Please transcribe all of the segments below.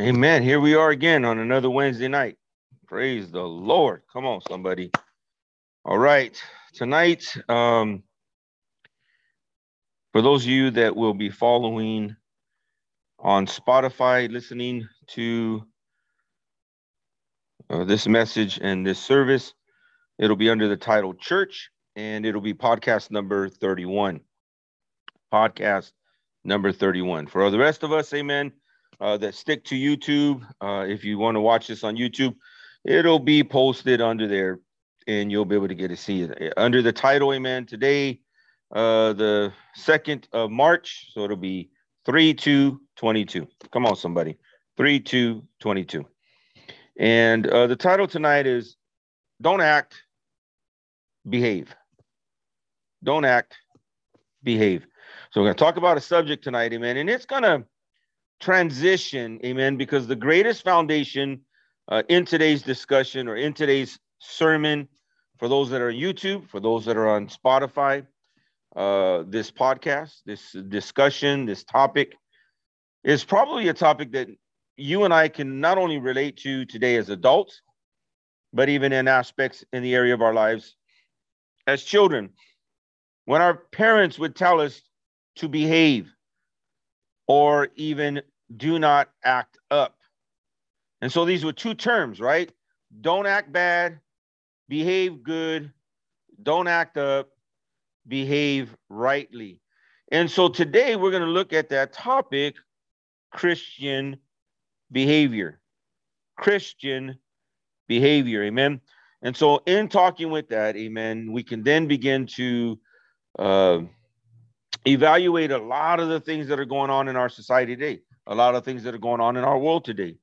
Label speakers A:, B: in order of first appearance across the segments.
A: Amen. Here we are again on another Wednesday night. Praise the Lord. Come on, somebody. All right. Tonight, um, for those of you that will be following on Spotify, listening to uh, this message and this service, it'll be under the title Church and it'll be podcast number 31. Podcast number 31. For the rest of us, amen uh, that stick to YouTube. Uh, if you want to watch this on YouTube, it'll be posted under there and you'll be able to get to see it under the title. Amen. Today, uh, the 2nd of March. So it'll be 3 2 22. Come on, somebody. 3 2 22. And uh, the title tonight is Don't Act, Behave. Don't act, behave. So we're going to talk about a subject tonight, amen. And it's going to transition, amen, because the greatest foundation uh, in today's discussion or in today's sermon, for those that are on YouTube, for those that are on Spotify, uh, this podcast, this discussion, this topic is probably a topic that you and I can not only relate to today as adults, but even in aspects in the area of our lives as children. When our parents would tell us to behave, or even do not act up. And so these were two terms, right? Don't act bad, behave good, don't act up, behave rightly. And so today we're going to look at that topic Christian behavior. Christian behavior. Amen. And so, in talking with that, amen, we can then begin to uh, evaluate a lot of the things that are going on in our society today, a lot of things that are going on in our world today.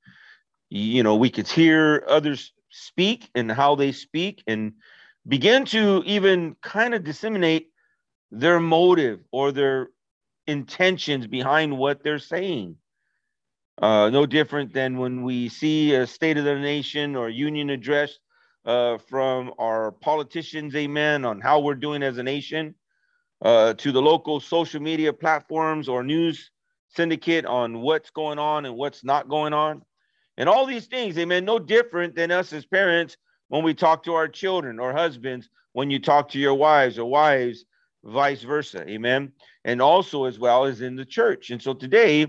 A: You know, we could hear others speak and how they speak and begin to even kind of disseminate their motive or their intentions behind what they're saying. Uh, no different than when we see a state of the nation or union address uh, from our politicians, amen, on how we're doing as a nation uh, to the local social media platforms or news syndicate on what's going on and what's not going on. And all these things, amen, no different than us as parents when we talk to our children or husbands, when you talk to your wives or wives, vice versa, amen. And also as well as in the church. And so today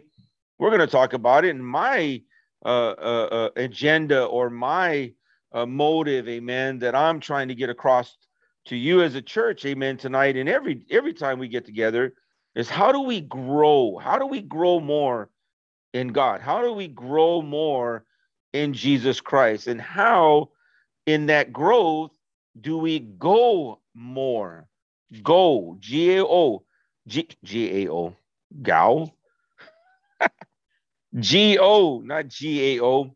A: we're going to talk about it. And my uh, uh, uh, agenda or my uh, motive, amen, that I'm trying to get across to you as a church, amen, tonight and every every time we get together is how do we grow? How do we grow more in God? How do we grow more in Jesus Christ? And how in that growth do we go more? Go, G A O, G G A O, Gao, G O, not G A O.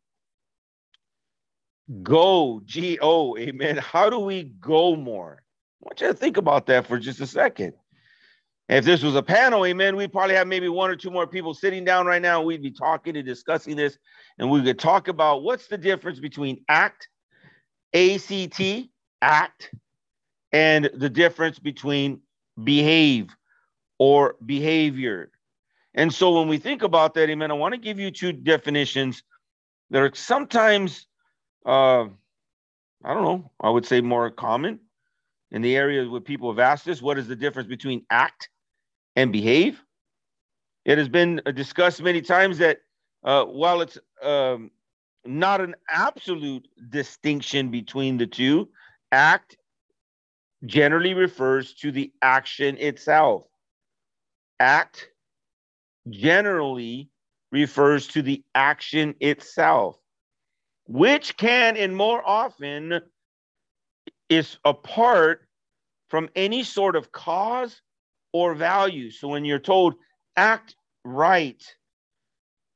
A: Go, G O, amen. How do we go more? I want you to think about that for just a second. If this was a panel, amen, we'd probably have maybe one or two more people sitting down right now. We'd be talking and discussing this, and we could talk about what's the difference between act, ACT, act, and the difference between behave or behavior. And so when we think about that, amen, I want to give you two definitions that are sometimes uh, I don't know, I would say more common in the area where people have asked us what is the difference between act and behave. It has been discussed many times that uh, while it's um, not an absolute distinction between the two, act generally refers to the action itself. Act generally refers to the action itself which can and more often is apart from any sort of cause or value. So when you're told act right,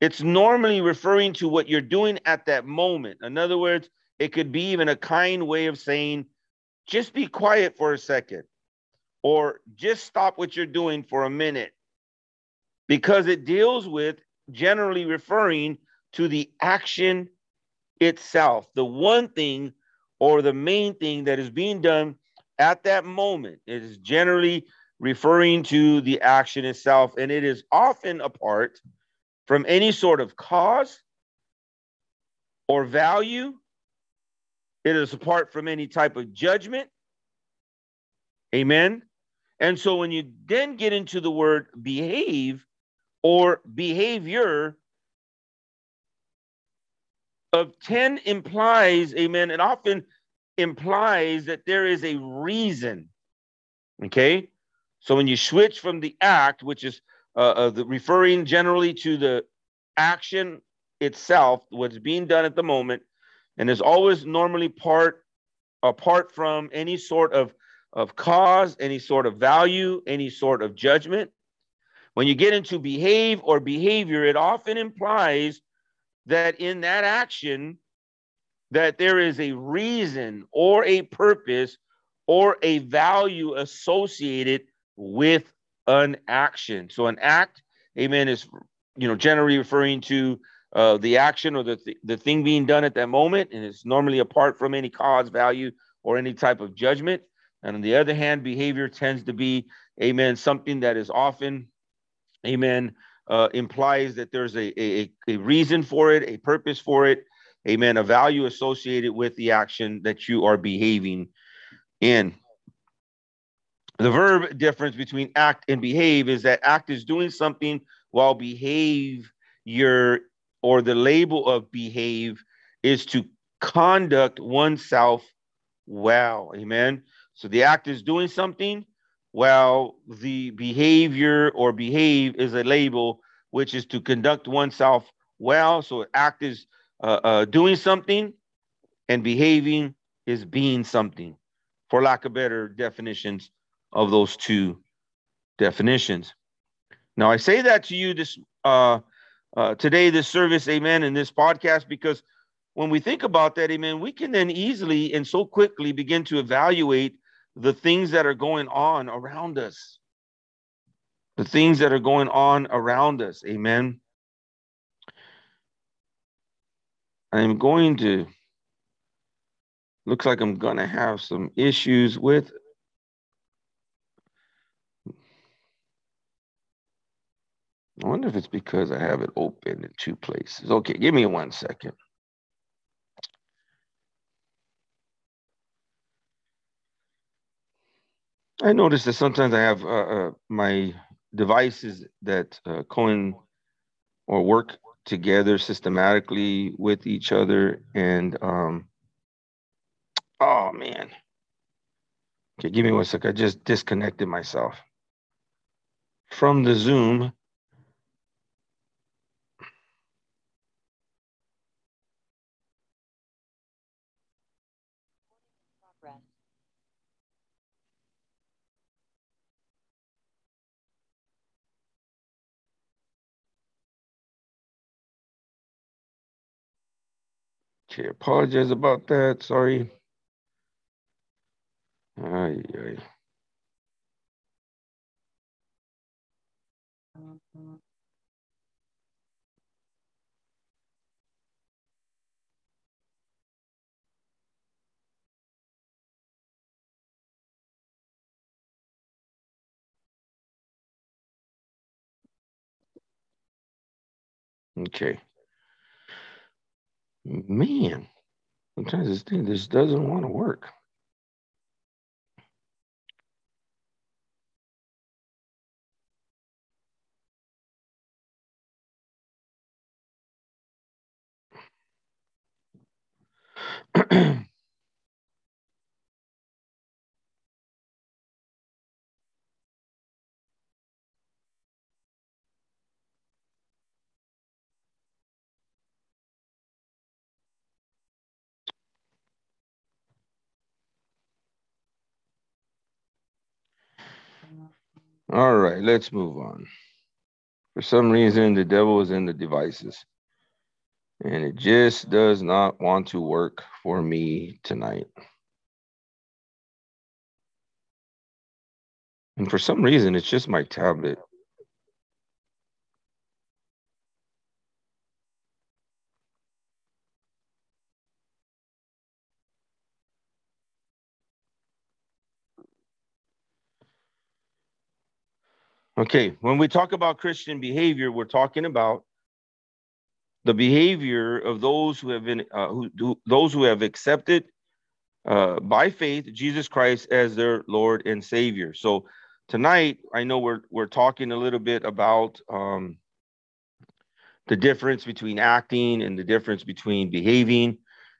A: it's normally referring to what you're doing at that moment. In other words, it could be even a kind way of saying, just be quiet for a second, or just stop what you're doing for a minute, because it deals with generally referring to the action itself, the one thing or the main thing that is being done at that moment it is generally referring to the action itself, and it is often apart from any sort of cause or value. It is apart from any type of judgment. Amen. And so when you then get into the word behave or behavior, of 10 implies, amen, it often implies that there is a reason. Okay. So when you switch from the act, which is uh, uh, the, referring generally to the action itself, what's being done at the moment, and is always normally part apart from any sort of, of cause, any sort of value, any sort of judgment. When you get into behave or behavior, it often implies that in that action that there is a reason or a purpose or a value associated with an action. So an act, amen, is you know generally referring to uh, the action or the th- the thing being done at that moment, and it's normally apart from any cause, value, or any type of judgment. And on the other hand, behavior tends to be, amen, something that is often, amen, uh, implies that there's a, a, a reason for it, a purpose for it, amen, a value associated with the action that you are behaving in. The verb difference between act and behave is that act is doing something while behave your or the label of behave is to conduct oneself well. Amen. So the act is doing something while the behavior or behave is a label which is to conduct oneself well. So act is uh, uh, doing something, and behaving is being something, for lack of better definitions of those two definitions. Now, I say that to you this uh, uh, today, this service, amen, in this podcast, because when we think about that, amen, we can then easily and so quickly begin to evaluate the things that are going on around us. The things that are going on around us. Amen. I'm going to, looks like I'm going to have some issues with. I wonder if it's because I have it open in two places. Okay, give me one second. I notice that sometimes I have uh, uh, my devices that uh, coin or work together systematically with each other. And um, oh man, okay, give me one sec. I just disconnected myself from the Zoom. Okay, apologize about that. Sorry. Ay, ay. Okay. Man, sometimes this thing just doesn't want to work. All right, let's move on. For some reason, the devil is in the devices. And it just does not want to work for me tonight. And for some reason, it's just my tablet. Okay, when we talk about Christian behavior, we're talking about the behavior of those who have been uh, who, who, those who have accepted uh, by faith Jesus Christ as their Lord and Savior. So tonight, I know we're we're talking a little bit about um, the difference between acting and the difference between behaving,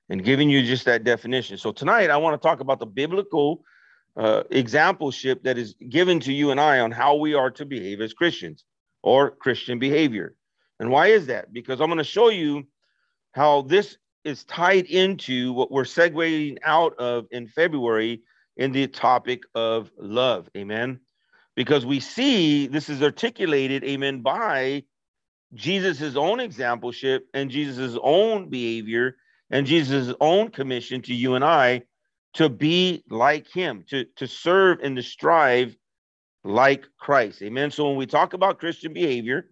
A: and giving you just that definition. So tonight, I want to talk about the biblical uh, exampleship that is given to you and I on how we are to behave as Christians or Christian behavior. And why is that? Because I'm going to show you how this is tied into what we're segueing out of in February in the topic of love. Amen. Because we see this is articulated, amen, by Jesus' own exampleship and Jesus' own behavior and Jesus' own commission to you and I to be like him, to, to serve and to strive like Christ. Amen. So when we talk about Christian behavior,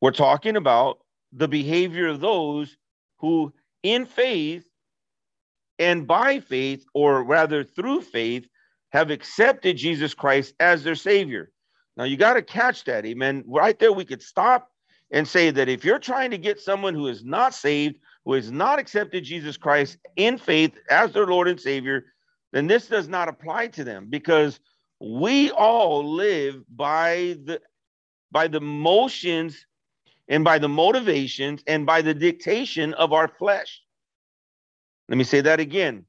A: we're talking about the behavior of those who, in faith and by faith, or rather through faith, have accepted Jesus Christ as their Savior. Now, you got to catch that. Amen. Right there, we could stop and say that if you're trying to get someone who is not saved, who has not accepted Jesus Christ in faith as their Lord and Savior, then this does not apply to them because we all live by the by the motions and by the motivations and by the dictation of our flesh. Let me say that again.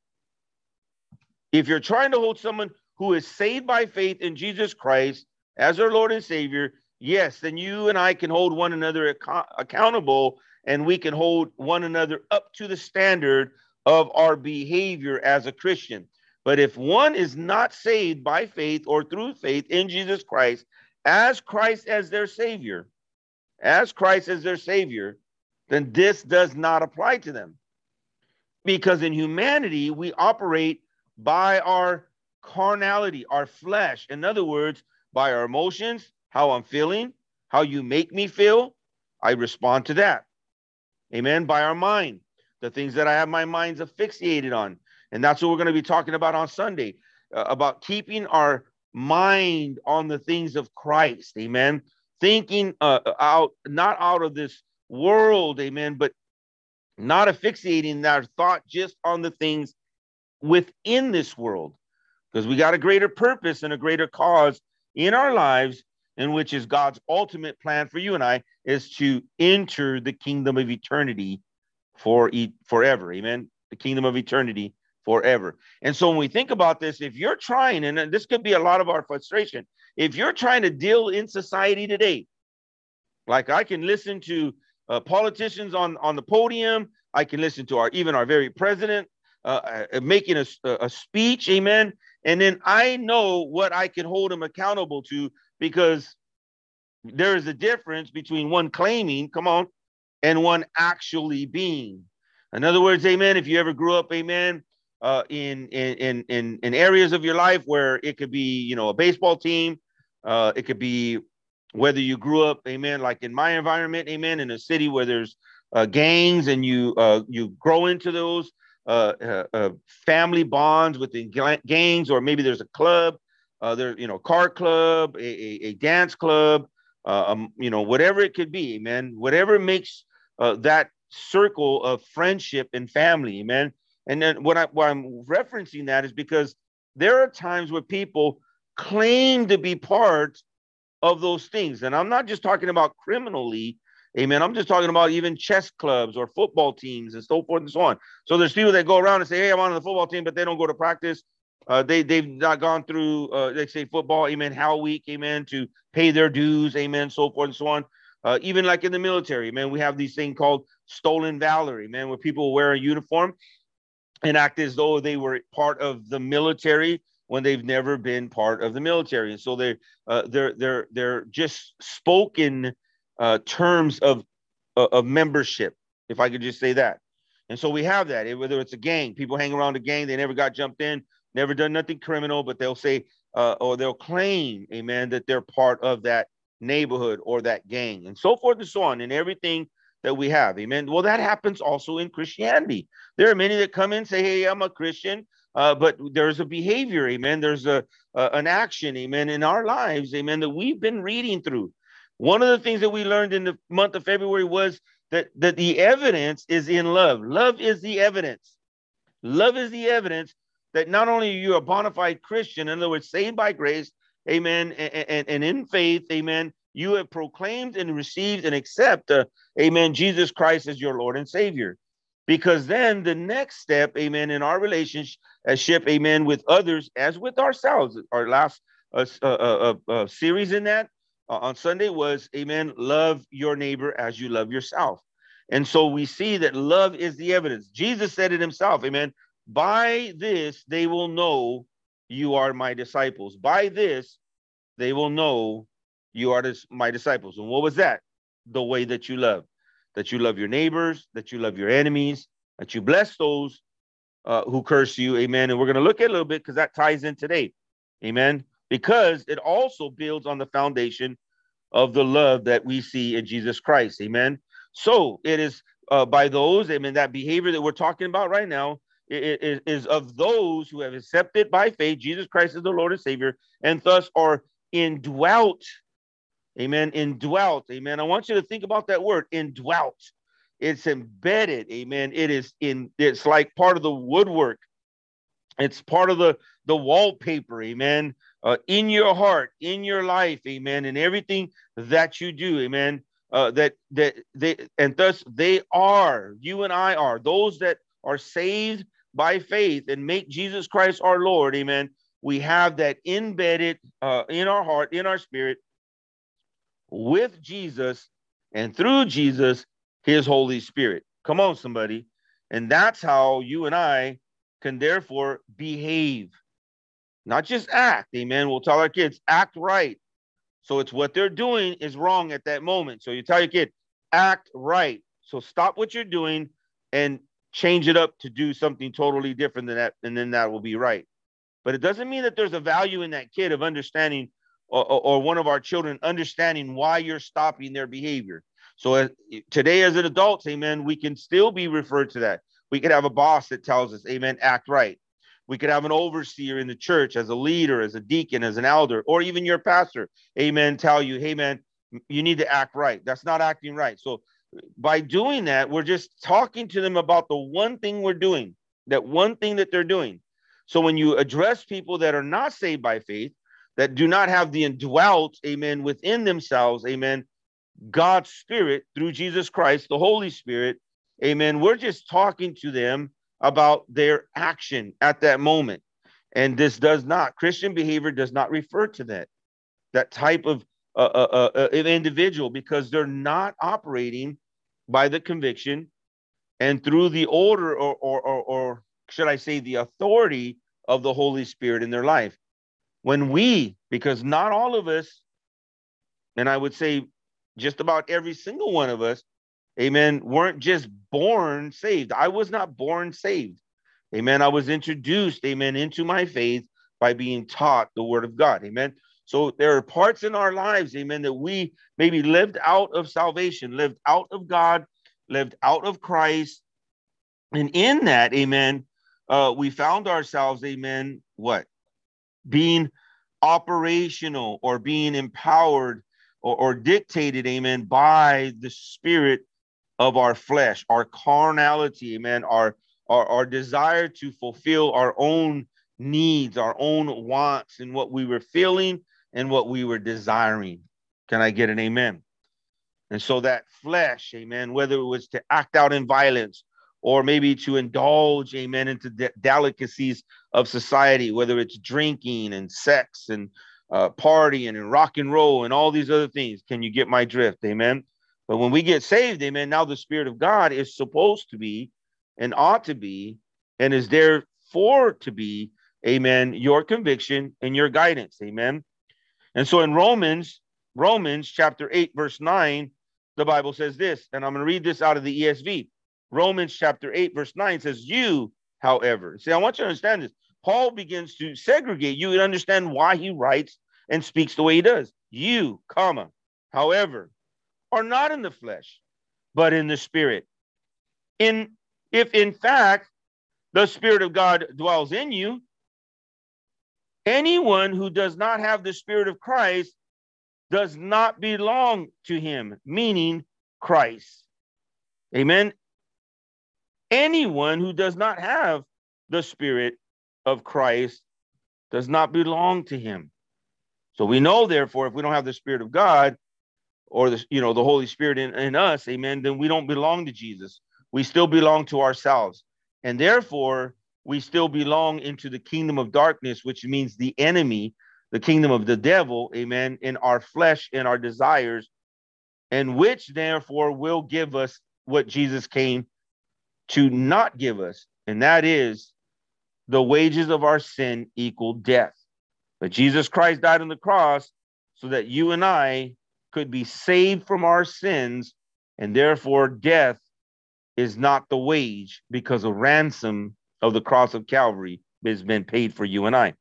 A: If you're trying to hold someone who is saved by faith in Jesus Christ as their Lord and Savior, yes, then you and I can hold one another ac- accountable and we can hold one another up to the standard of our behavior as a Christian. But if one is not saved by faith or through faith in Jesus Christ, as Christ as their Savior, as Christ as their Savior, then this does not apply to them. Because in humanity, we operate by our carnality, our flesh. In other words, by our emotions, how I'm feeling, how you make me feel, I respond to that. Amen. By our mind, the things that I have my minds asphyxiated on. And that's what we're going to be talking about on Sunday uh, about keeping our mind on the things of Christ. Amen. Thinking uh, out, not out of this world. Amen. But not asphyxiating our thought just on the things within this world because we got a greater purpose and a greater cause in our lives in which is God's ultimate plan for you and I is to enter the kingdom of eternity for e- forever. Amen. The kingdom of eternity forever. And so when we think about this, if you're trying, and this could be a lot of our frustration, if you're trying to deal in society today, like I can listen to uh, politicians on, on the podium, I can listen to our even our very president uh, uh, making a, a speech, amen. And then I know what I can hold him accountable to because there is a difference between one claiming, come on, and one actually being. In other words, amen. If you ever grew up, amen, uh, in, in in in areas of your life where it could be, you know, a baseball team, uh, it could be whether you grew up, amen, like in my environment, amen, in a city where there's uh, gangs and you uh, you grow into those uh, uh, uh family bonds within gangs, or maybe there's a club uh, there, you know, car club, a, a, a dance club, uh, um, you know, whatever it could be, man, whatever makes uh, that circle of friendship and family, man. And then what, I, what I'm referencing that is because there are times where people claim to be part of those things. And I'm not just talking about criminally, amen. I'm just talking about even chess clubs or football teams and so forth and so on. So there's people that go around and say, hey, I'm on the football team, but they don't go to practice. Uh, they they've not gone through uh, they say football, amen, how week, amen, to pay their dues, amen, so forth and so on. Uh, even like in the military, man, we have these things called stolen valor, man, where people wear a uniform and act as though they were part of the military when they've never been part of the military, and so they're uh, they're they're they're just spoken uh, terms of uh, of membership, if I could just say that. And so we have that. Whether it's a gang, people hang around a gang, they never got jumped in, never done nothing criminal, but they'll say, uh, or they'll claim, amen, that they're part of that neighborhood or that gang, and so forth and so on, and everything that we have, amen. Well, that happens also in Christianity. There are many that come in and say, hey, I'm a Christian, uh, but there's a behavior, amen. There's a, a an action, amen, in our lives, amen, that we've been reading through. One of the things that we learned in the month of February was that, that the evidence is in love. Love is the evidence. Love is the evidence that not only are you a bona fide Christian, in other words, saved by grace, amen, and, and, and in faith, amen, you have proclaimed and received and accept, uh, amen, Jesus Christ as your Lord and Savior. Because then the next step, amen, in our relationship, amen, with others as with ourselves, our last uh, uh, uh, uh series in that uh, on Sunday was, amen, love your neighbor as you love yourself. And so we see that love is the evidence. Jesus said it himself, amen. By this they will know you are my disciples. By this they will know you are my disciples. And what was that? The way that you love, that you love your neighbors, that you love your enemies, that you bless those uh, who curse you. Amen. And we're going to look at a little bit because that ties in today. Amen. Because it also builds on the foundation of the love that we see in Jesus Christ. Amen. So it is uh, by those, I mean, that behavior that we're talking about right now is, is of those who have accepted by faith Jesus Christ as the Lord and Savior and thus are indwelt. Amen. Indwelt. Amen. I want you to think about that word indwelt. It's embedded. Amen. It is in, it's like part of the woodwork. It's part of the, the wallpaper. Amen. Uh, in your heart, in your life. Amen. And everything that you do. Amen uh, that that they and thus they are you and I are those that are saved by faith and make Jesus Christ our Lord. Amen. We have that embedded uh, in our heart, in our spirit, with Jesus and through Jesus, His Holy Spirit. Come on, somebody. And that's how you and I can therefore behave, not just act. Amen. We'll tell our kids, act right. So it's what they're doing is wrong at that moment. So you tell your kid, act right. So stop what you're doing and change it up to do something totally different than that, and then that will be right. But it doesn't mean that there's a value in that kid of understanding or, or, one of our children understanding why you're stopping their behavior. So as, today, as an adult, amen, we can still be referred to that. We could have a boss that tells us, amen, act right. We could have an overseer in the church as a leader, as a deacon, as an elder, or even your pastor, amen, tell you, hey, man, you need to act right. That's not acting right. So by doing that, we're just talking to them about the one thing we're doing, that one thing that they're doing. So when you address people that are not saved by faith, that do not have the indwelt, amen, within themselves, amen, God's Spirit through Jesus Christ, the Holy Spirit, amen, we're just talking to them about their action at that moment. And this does not, Christian behavior does not refer to that, that type of uh, uh, uh individual because they're not operating by the conviction and through the order or, or, or, or should I say the authority of the Holy Spirit in their life. When we, because not all of us, and I would say just about every single one of us amen, weren't just born saved. I was not born saved. Amen. I was introduced, amen, into my faith by being taught the word of God. Amen. So there are parts in our lives, amen, that we maybe lived out of salvation, lived out of God, lived out of Christ. And in that, amen, uh, we found ourselves, amen, what? Being operational or being empowered or, or dictated, amen, by the Spirit of our flesh, our carnality, amen, our, our, our desire to fulfill our own needs, our own wants, and what we were feeling and what we were desiring. Can I get an amen? And so that flesh, amen, whether it was to act out in violence or maybe to indulge, amen, into the delicacies of society, whether it's drinking and sex and uh, partying and rock and roll and all these other things. Can you get my drift? Amen. But when we get saved, amen, now the Spirit of God is supposed to be and ought to be and is there for to be, amen, your conviction and your guidance, amen. And so in Romans, Romans chapter 8, verse 9, the Bible says this, and I'm going to read this out of the ESV. Romans chapter 8, verse 9 says, You, however, see, I want you to understand this. Paul begins to segregate you and understand why he writes and speaks the way he does. You, comma, however, are not in the flesh, but in the spirit. In if in fact the spirit of God dwells in you, anyone who does not have the spirit of Christ does not belong to him, meaning Christ. Amen. Anyone who does not have the Spirit of Christ does not belong to him. So we know, therefore, if we don't have the Spirit of God or the you know the Holy Spirit in, in us, amen, then we don't belong to Jesus. We still belong to ourselves. And therefore, we still belong into the kingdom of darkness, which means the enemy, the kingdom of the devil, amen, in our flesh, in our desires, and which therefore will give us what Jesus came to not give us, and that is the wages of our sin equal death. But Jesus Christ died on the cross so that you and I could be saved from our sins, and therefore death is not the wage because a ransom of the cross of Calvary has been paid for you and I.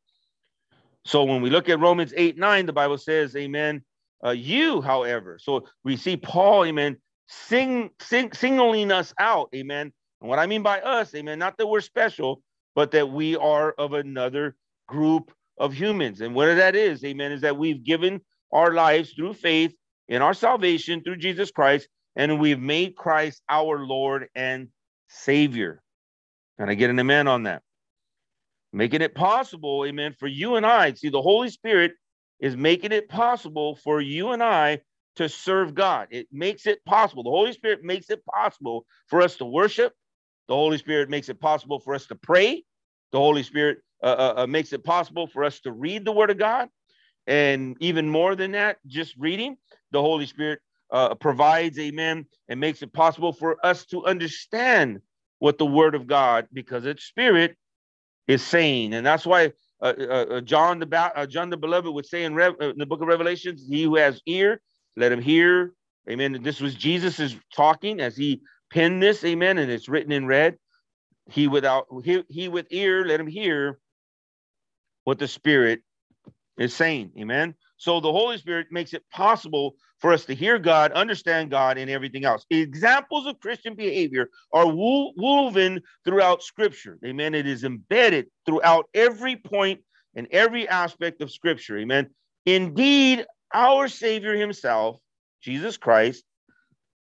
A: So when we look at Romans 8 9, the Bible says, Amen. Uh, you, however, so we see Paul, amen, sing, sing, singling us out, amen. And what I mean by us, amen, not that we're special, but that we are of another group of humans. And what that is, amen, is that we've given our lives through faith in our salvation through Jesus Christ, and we've made Christ our Lord and Savior. Can I get an amen on that? Making it possible, amen, for you and I. See, the Holy Spirit is making it possible for you and I to serve God. It makes it possible. The Holy Spirit makes it possible for us to worship. The Holy Spirit makes it possible for us to pray. The Holy Spirit uh, uh, uh makes it possible for us to read the Word of God. And even more than that, just reading, the Holy Spirit uh, provides, amen, and makes it possible for us to understand what the Word of God, because its Spirit is saying. And that's why uh, uh, uh John the uh, John the Beloved would say in, Re- in the book of Revelations, "He who has ear, let him hear." Amen. This was Jesus is talking as he penned this. Amen. And it's written in red. He without he, he with ear, let him hear what the Spirit is saying. Amen. So the Holy Spirit makes it possible for us to hear God, understand God, and everything else. Examples of Christian behavior are wo- woven throughout Scripture. Amen. It is embedded throughout every point and every aspect of Scripture. Amen. Indeed, our Savior Himself, Jesus Christ,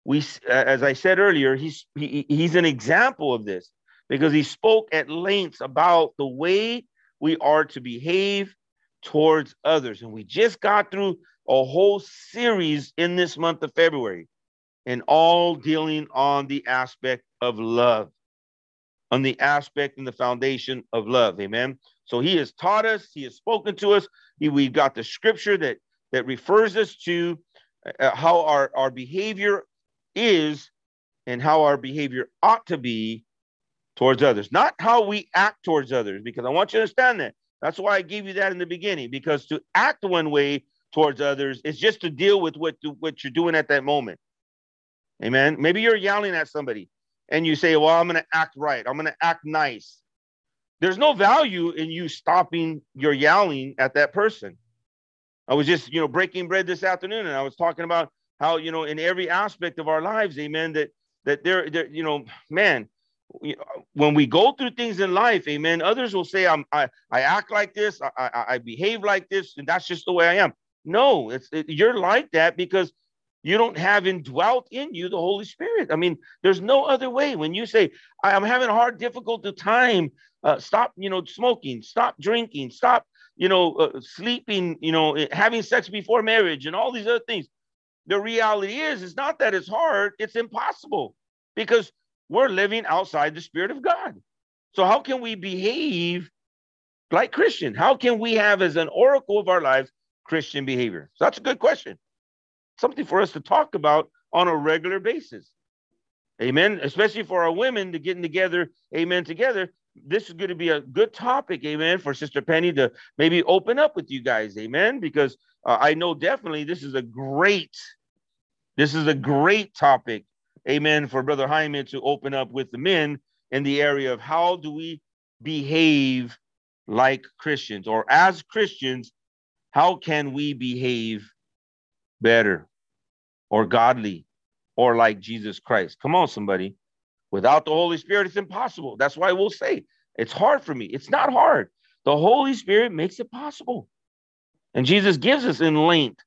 A: we, as I said earlier, he's he, he's an example of this because he spoke at length about the way we are to behave towards others. And we just got through a whole series in this month of February, and all dealing on the aspect of love, on the aspect and the foundation of love. Amen. So he has taught us, he has spoken to us. He, we've got the scripture that that refers us to uh, how our, our behavior is and how our behavior ought to be towards others, not how we act towards others, because I want you to understand that that's why I gave you that in the beginning, because to act one way towards others It's just to deal with what, what you're doing at that moment. Amen. Maybe you're yelling at somebody and you say, Well, I'm going to act right. I'm going to act nice. There's no value in you stopping your yelling at that person. I was just, you know, breaking bread this afternoon and I was talking about how, you know, in every aspect of our lives, amen, that, that there, there, you know, man, when we go through things in life, amen, others will say, I'm, I, I act like this, I, I, I behave like this, and that's just the way I am. No, it's it, you're like that because you don't have indwelt in you the Holy Spirit. I mean, there's no other way. When you say, I'm having a hard, difficult time, uh, stop, you know, smoking, stop drinking, stop, you know, uh, sleeping, you know, eh, having sex before marriage, and all these other things. The reality is, it's not that it's hard, it's impossible because we're living outside the Spirit of God. So, how can we behave like Christian? How can we have as an oracle of our lives Christian behavior? So, that's a good question. Something for us to talk about on a regular basis. Amen. Especially for our women to getting together, amen, together. This is going to be a good topic, amen, for Sister Penny to maybe open up with you guys, amen, because uh, I know definitely this is a great, this is a great topic amen, for Brother Hyman to open up with the men in the area of how do we behave like Christians or as Christians, how can we behave better or godly or like Jesus Christ? Come on, somebody. Without the Holy Spirit, it's impossible. That's why we'll say it's hard for me. It's not hard. The Holy Spirit makes it possible. And Jesus gives us in length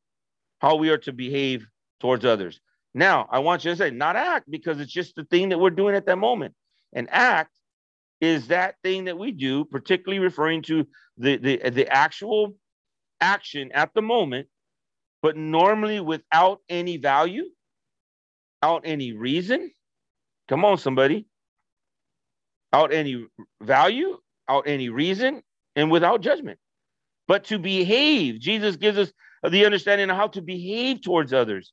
A: how we are to behave towards others. Now, I want you to say, not act, because it's just the thing that we're doing at that moment. And act is that thing that we do, particularly referring to the, the, the actual action at the moment, but normally without any value, out any reason. Come on, somebody. Out any value, out any reason, and without judgment. But to behave, Jesus gives us the understanding of how to behave towards others,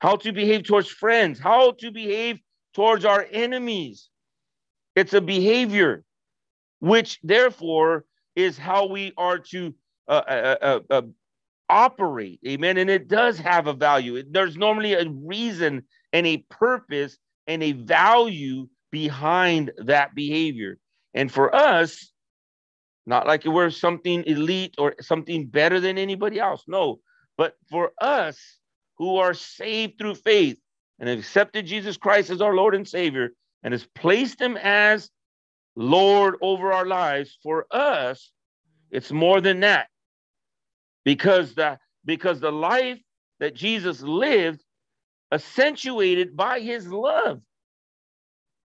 A: how to behave towards friends, how to behave towards our enemies. It's a behavior, which therefore is how we are to uh, uh, uh, uh, operate. Amen. And it does have a value. There's normally a reason and a purpose and a value behind that behavior. And for us, not like we're something elite or something better than anybody else. No, but for us who are saved through faith and have accepted Jesus Christ as our Lord and Savior and has placed him as Lord over our lives, for us, it's more than that. Because the because the life that Jesus lived accentuated by his love.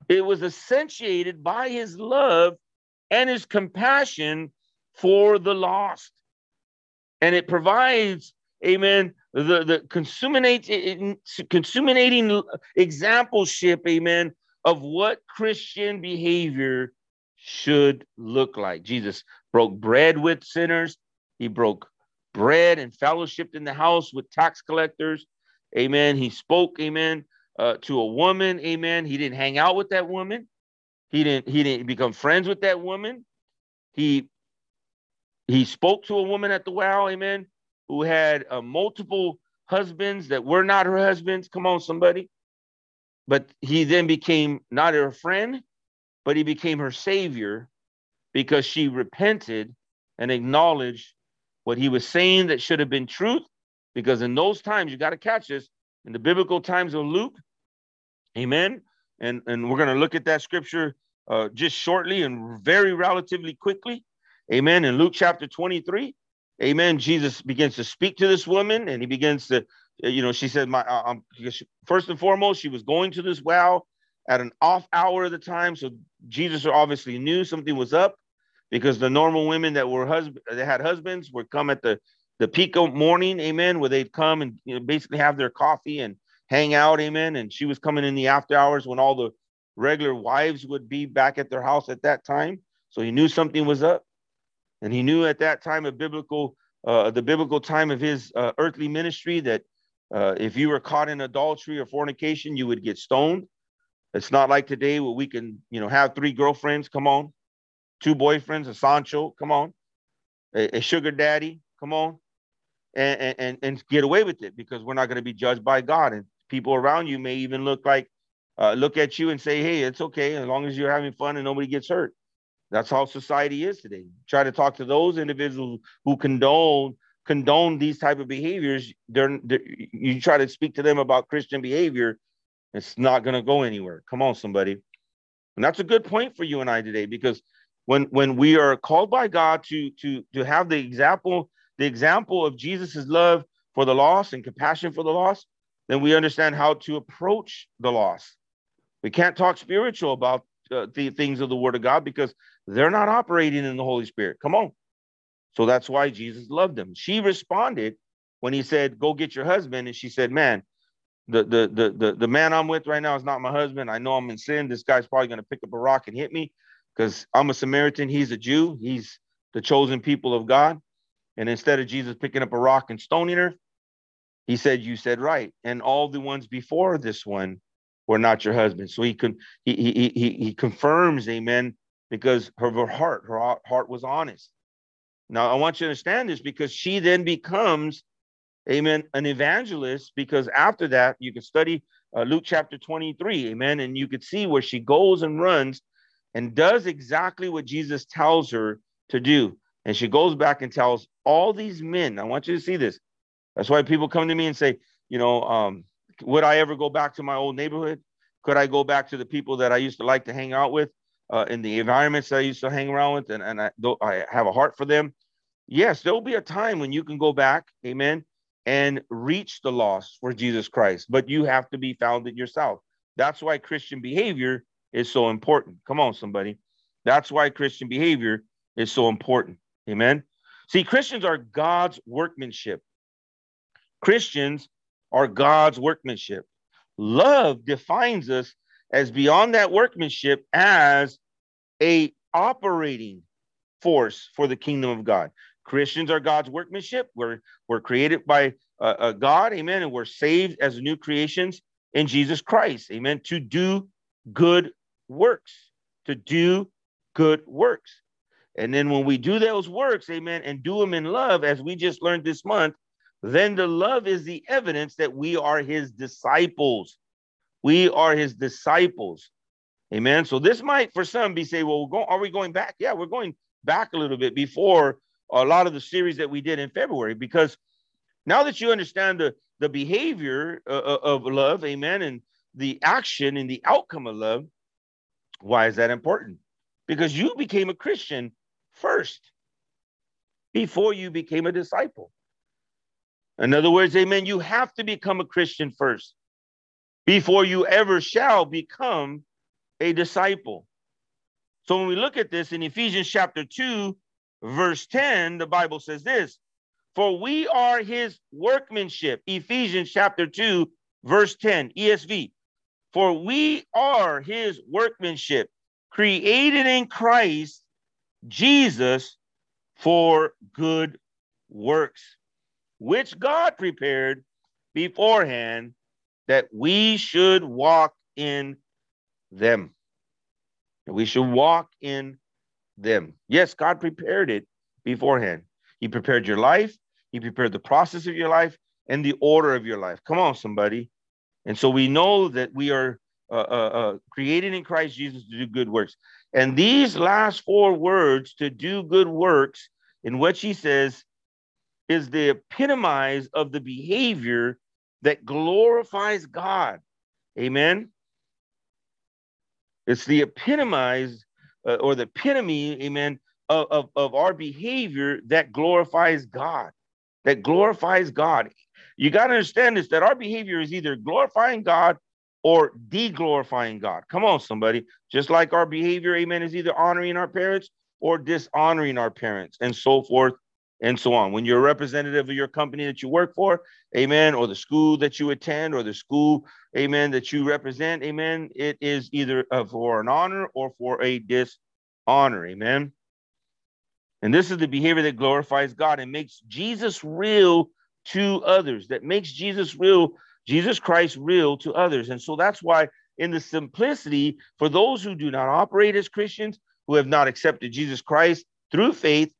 A: It was accentuated by his love and his compassion for the lost. And it provides, amen, the, the consummating, consummating exampleship, amen, of what Christian behavior should look like. Jesus broke bread with sinners. He broke bread and fellowshiped in the house with tax collectors. Amen. He spoke, amen, uh, to a woman. Amen. He didn't hang out with that woman. He didn't he didn't become friends with that woman. He he spoke to a woman at the well, amen, who had uh, multiple husbands that were not her husbands. Come on, somebody. But he then became not her friend, but he became her savior because she repented and acknowledged what he was saying that should have been truth. Because in those times, you got to catch this in the biblical times of Luke, amen. And, and we're going to look at that scripture uh, just shortly and very relatively quickly. Amen. In Luke chapter 23, amen. Jesus begins to speak to this woman and he begins to, uh, you know, she said, My, first and foremost, she was going to this well at an off hour of the time. So Jesus obviously knew something was up because the normal women that were husband, that had husbands would come at the, the peak of morning, amen, where they'd come and you know, basically have their coffee and hang out, amen. And she was coming in the after hours when all the regular wives would be back at their house at that time. So he knew something was up. And he knew at that time of biblical, uh, the biblical time of his uh, earthly ministry that uh, if you were caught in adultery or fornication, you would get stoned. It's not like today where we can, you know, have three girlfriends, come on, two boyfriends, a Sancho, come on, a, a sugar daddy, come on, and, and, and get away with it because we're not going to be judged by God. And people around you may even look like uh, look at you and say, hey, it's okay as long as you're having fun and nobody gets hurt. That's how society is today. Try to talk to those individuals who condone condone these type of behaviors. They're, they're you try to speak to them about Christian behavior, it's not going to go anywhere. Come on, somebody. And that's a good point for you and I today because when when we are called by God to to to have the example the example of Jesus's love for the lost and compassion for the lost, then we understand how to approach the lost. We can't talk spiritual about uh, the things of the Word of God because they're not operating in the Holy Spirit. Come on. So that's why Jesus loved them. She responded when he said, "Go get your husband," and she said, "Man, the the the the, the man I'm with right now is not my husband. I know I'm in sin. This guy's probably going to pick up a rock and hit me because I'm a Samaritan. He's a Jew. He's the chosen people of God. And instead of Jesus picking up a rock and stoning her, he said, "You said right." And all the ones before this one were not your husband. So he can he he he he confirms, amen, because her, her heart, her heart was honest. Now I want you to understand this because she then becomes, amen, an evangelist. Because after that, you can study uh, Luke chapter 23, amen, and you could see where she goes and runs and does exactly what Jesus tells her to do. And she goes back and tells all these men. I want you to see this. That's why people come to me and say, you know, um, would I ever go back to my old neighborhood? Could I go back to the people that I used to like to hang out with uh, in the environments that I used to hang around with? And, and I, I have a heart for them. Yes, there will be a time when you can go back, amen, and reach the lost for Jesus Christ, but you have to be found in yourself. That's why Christian behavior is so important. Come on, somebody. That's why Christian behavior is so important. Amen. See, Christians are God's workmanship. Christians are God's workmanship. Love defines us as beyond that workmanship as a operating force for the kingdom of God. Christians are God's workmanship. We're, we're created by uh, uh, God, amen, and we're saved as new creations in Jesus Christ, amen, to do good works, to do good works. And then when we do those works, amen, and do them in love, as we just learned this month, then the love is the evidence that we are his disciples. We are his disciples. Amen. So this might, for some, be say, well, go, are we going back? Yeah, we're going back a little bit before a lot of the series that we did in February, because now that you understand the, the behavior uh, uh, of love, amen, and the action and the outcome of love, why is that important? Because you became a Christian first before you became a disciple. In other words, amen, you have to become a Christian first before you ever shall become a disciple. So when we look at this in Ephesians chapter 2, verse 10, the Bible says this For we are his workmanship. Ephesians chapter 2, verse 10, ESV. For we are his workmanship, created in Christ Jesus for good works, which God prepared beforehand that we should walk in them. We should walk in them. Yes, God prepared it beforehand. He prepared your life, He prepared the process of your life and the order of your life. Come on, somebody. And so we know that we are uh, uh, uh, created in Christ Jesus to do good works. And these last four words, to do good works, in what she says, is the epitomize of the behavior that glorifies God. Amen. It's the epitomize uh, or the epitome, amen, of, of, of our behavior that glorifies God, that glorifies God. You got to understand this that our behavior is either glorifying God or de-glorifying God. Come on, somebody. Just like our behavior, amen, is either honoring our parents or dishonoring our parents, and so forth and so on. When you're a representative of your company that you work for, amen, or the school that you attend or the school, amen, that you represent, amen, it is either uh, for an honor or for a dishonor, amen. And this is the behavior that glorifies God and makes Jesus real to others, that makes Jesus real, Jesus Christ real to others. And so that's why, in the simplicity, for those who do not operate as Christians, who have not accepted Jesus Christ through faith,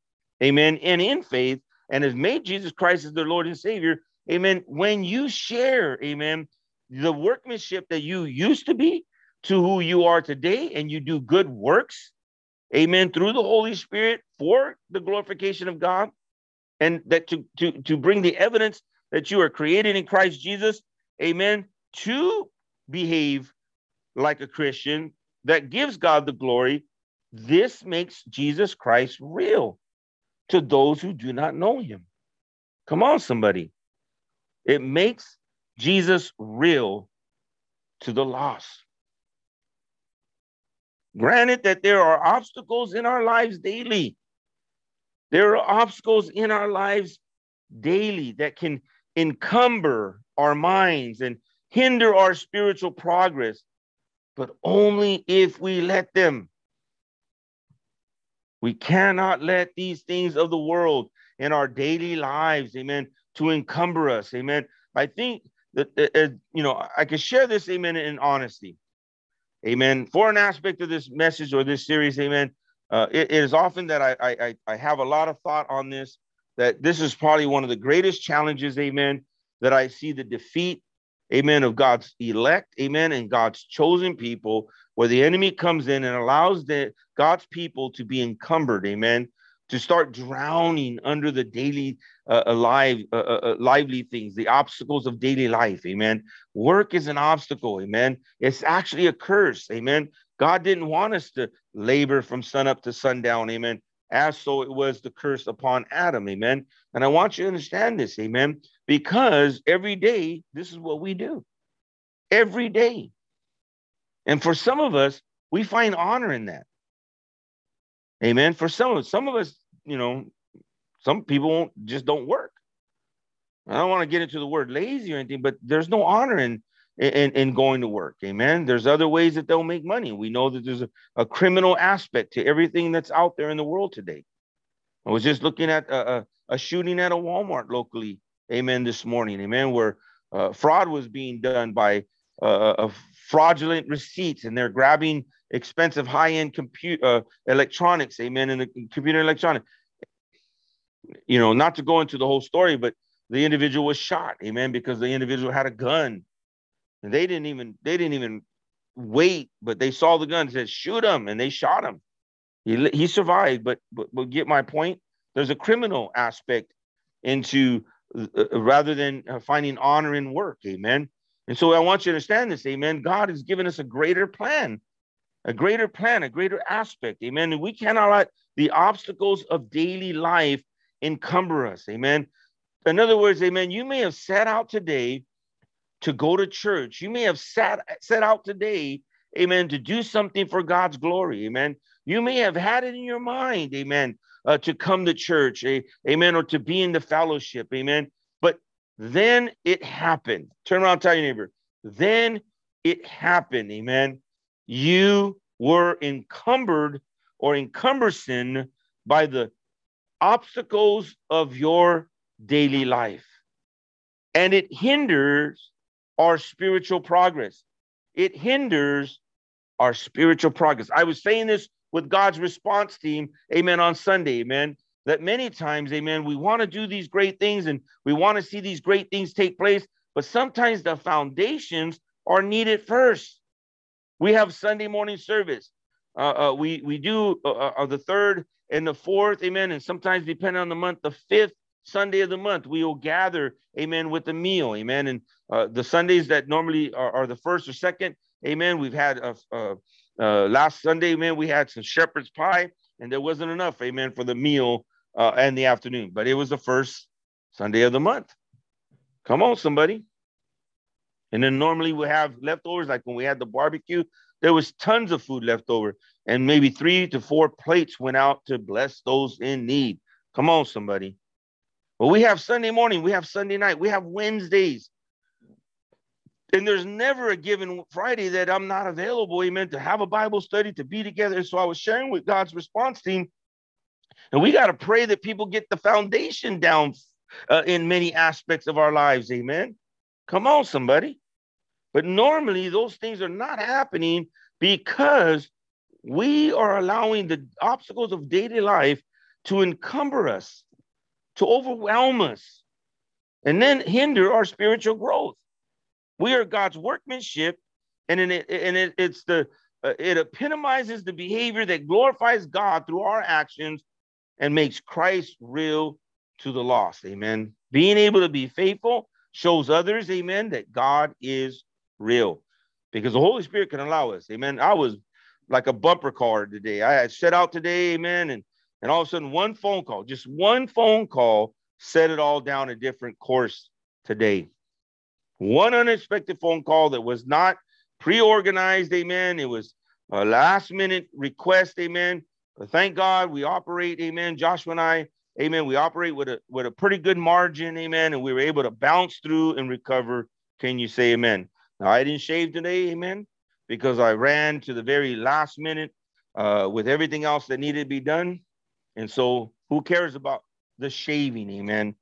A: amen, and in faith, and has made Jesus Christ as their Lord and Savior, amen. When you share, amen, the workmanship that you used to be to who you are today, and you do good works, amen, through the Holy Spirit for the glorification of God, and that to, to, to bring the evidence that you are created in Christ Jesus, amen, to behave like a Christian that gives God the glory. This makes Jesus Christ real to those who do not know him. Come on, somebody. It makes Jesus real to the lost. Granted that there are obstacles in our lives daily. There are obstacles in our lives daily that can encumber our minds and hinder our spiritual progress, but only if we let them. We cannot let these things of the world in our daily lives, amen, to encumber us, amen. I think that, uh, you know, I can share this, amen, in honesty, amen. For an aspect of this message or this series, amen, uh, it, it is often that I, I, I have a lot of thought on this, that this is probably one of the greatest challenges, amen, that I see the defeat, amen, of God's elect, amen, and God's chosen people where the enemy comes in and allows the God's people to be encumbered, amen, to start drowning under the daily uh, alive, uh, uh, uh, lively things, the obstacles of daily life, amen. Work is an obstacle, amen. It's actually a curse, amen. God didn't want us to labor from sun up to sundown, amen. as so it was the curse upon Adam. Amen. And I want you to understand this. Amen. Because every day, this is what we do. Every day. And for some of us, we find honor in that. Amen. For some of us, some of us, you know, some people just don't work. I don't want to get into the word lazy or anything, but there's no honor in in, in going to work. Amen. There's other ways that they'll make money. We know that there's a, a criminal aspect to everything that's out there in the world today. I was just looking at a, a, a shooting at a Walmart locally. Amen. This morning. Amen. Where uh, fraud was being done by uh, fraudulent receipts and they're grabbing expensive high-end computer uh, electronics. Amen. And the computer electronic. You know, not to go into the whole story, but the individual was shot. Amen. Because the individual had a gun and they didn't even they didn't even wait, but they saw the gun, said shoot him, and they shot him. He he survived, but but, but get my point. There's a criminal aspect into uh, uh, rather than uh, finding honor in work. Amen. And so I want you to understand this. Amen. God has given us a greater plan, a greater plan, a greater aspect. Amen. And we cannot let the obstacles of daily life encumber us. Amen. In other words, amen, you may have set out today to go to church. You may have sat set out today, amen, to do something for God's glory, amen. You may have had it in your mind, amen, uh, to come to church, amen, or to be in the fellowship, amen. But then it happened. Turn around, tell your neighbor. Then it happened, amen. You were encumbered or encumbersome by the obstacles of your daily life. And it hinders our spiritual progress. It hinders our spiritual progress. I was saying this with God's response team, amen, on Sunday, amen, that many times, amen, we want to do these great things and we want to see these great things take place, but sometimes the foundations are needed first. We have Sunday morning service. Uh, uh, we we do uh, uh the third and the fourth, amen, and sometimes depending on the month, the fifth Sunday of the month, we will gather, amen, with a meal, amen. And uh, the Sundays that normally are, are, the first or second, amen. We've had a, a, a last Sunday, amen, we had some shepherd's pie, and there wasn't enough, amen, for the meal uh, and the afternoon, but it was the first Sunday of the month. Come on, somebody. And then normally we have leftovers, like when we had the barbecue, there was tons of food left over, and maybe three to four plates went out to bless those in need. Come on, somebody. But we have Sunday morning, we have Sunday night, we have Wednesdays. And there's never a given Friday that I'm not available, amen, to have a Bible study, to be together. And So I was sharing with God's response team, and we got to pray that people get the foundation down uh, in many aspects of our lives, amen. Come on, somebody. But normally those things are not happening because we are allowing the obstacles of daily life to encumber us to overwhelm us and then hinder our spiritual growth. We are God's workmanship, and it, and it, it's the uh, it epitomizes the behavior that glorifies God through our actions and makes Christ real to the lost. Amen. Being able to be faithful shows others, amen, that God is real because the Holy Spirit can allow us. Amen. I was like a bumper car today. I set out today, amen, and and all of a sudden, one phone call, just one phone call, set it all down a different course today. One unexpected phone call that was not pre organized, amen. It was a last minute request, amen. But thank God we operate, amen. Joshua and I, amen. We operate with a with a pretty good margin, amen. And we were able to bounce through and recover. Can you say amen? Now, I didn't shave today, amen, because I ran to the very last minute uh, with everything else that needed to be done. And so, who cares about the shaving? Amen.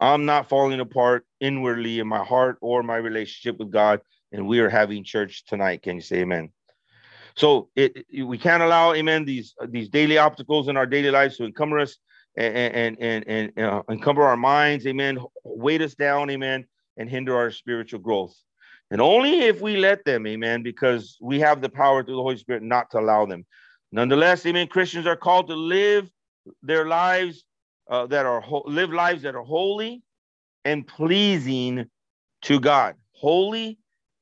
A: I'm not falling apart inwardly in my heart or my relationship with God. And we are having church tonight. Can you say amen? So it, it, we can't allow, amen, these these daily obstacles in our daily lives to encumber us and and and, and uh, encumber our minds, amen, weight us down, amen, and hinder our spiritual growth. And only if we let them, amen, because we have the power through the Holy Spirit not to allow them. Nonetheless, amen, Christians are called to live their lives uh, that are ho- live lives that are holy and pleasing to God. Holy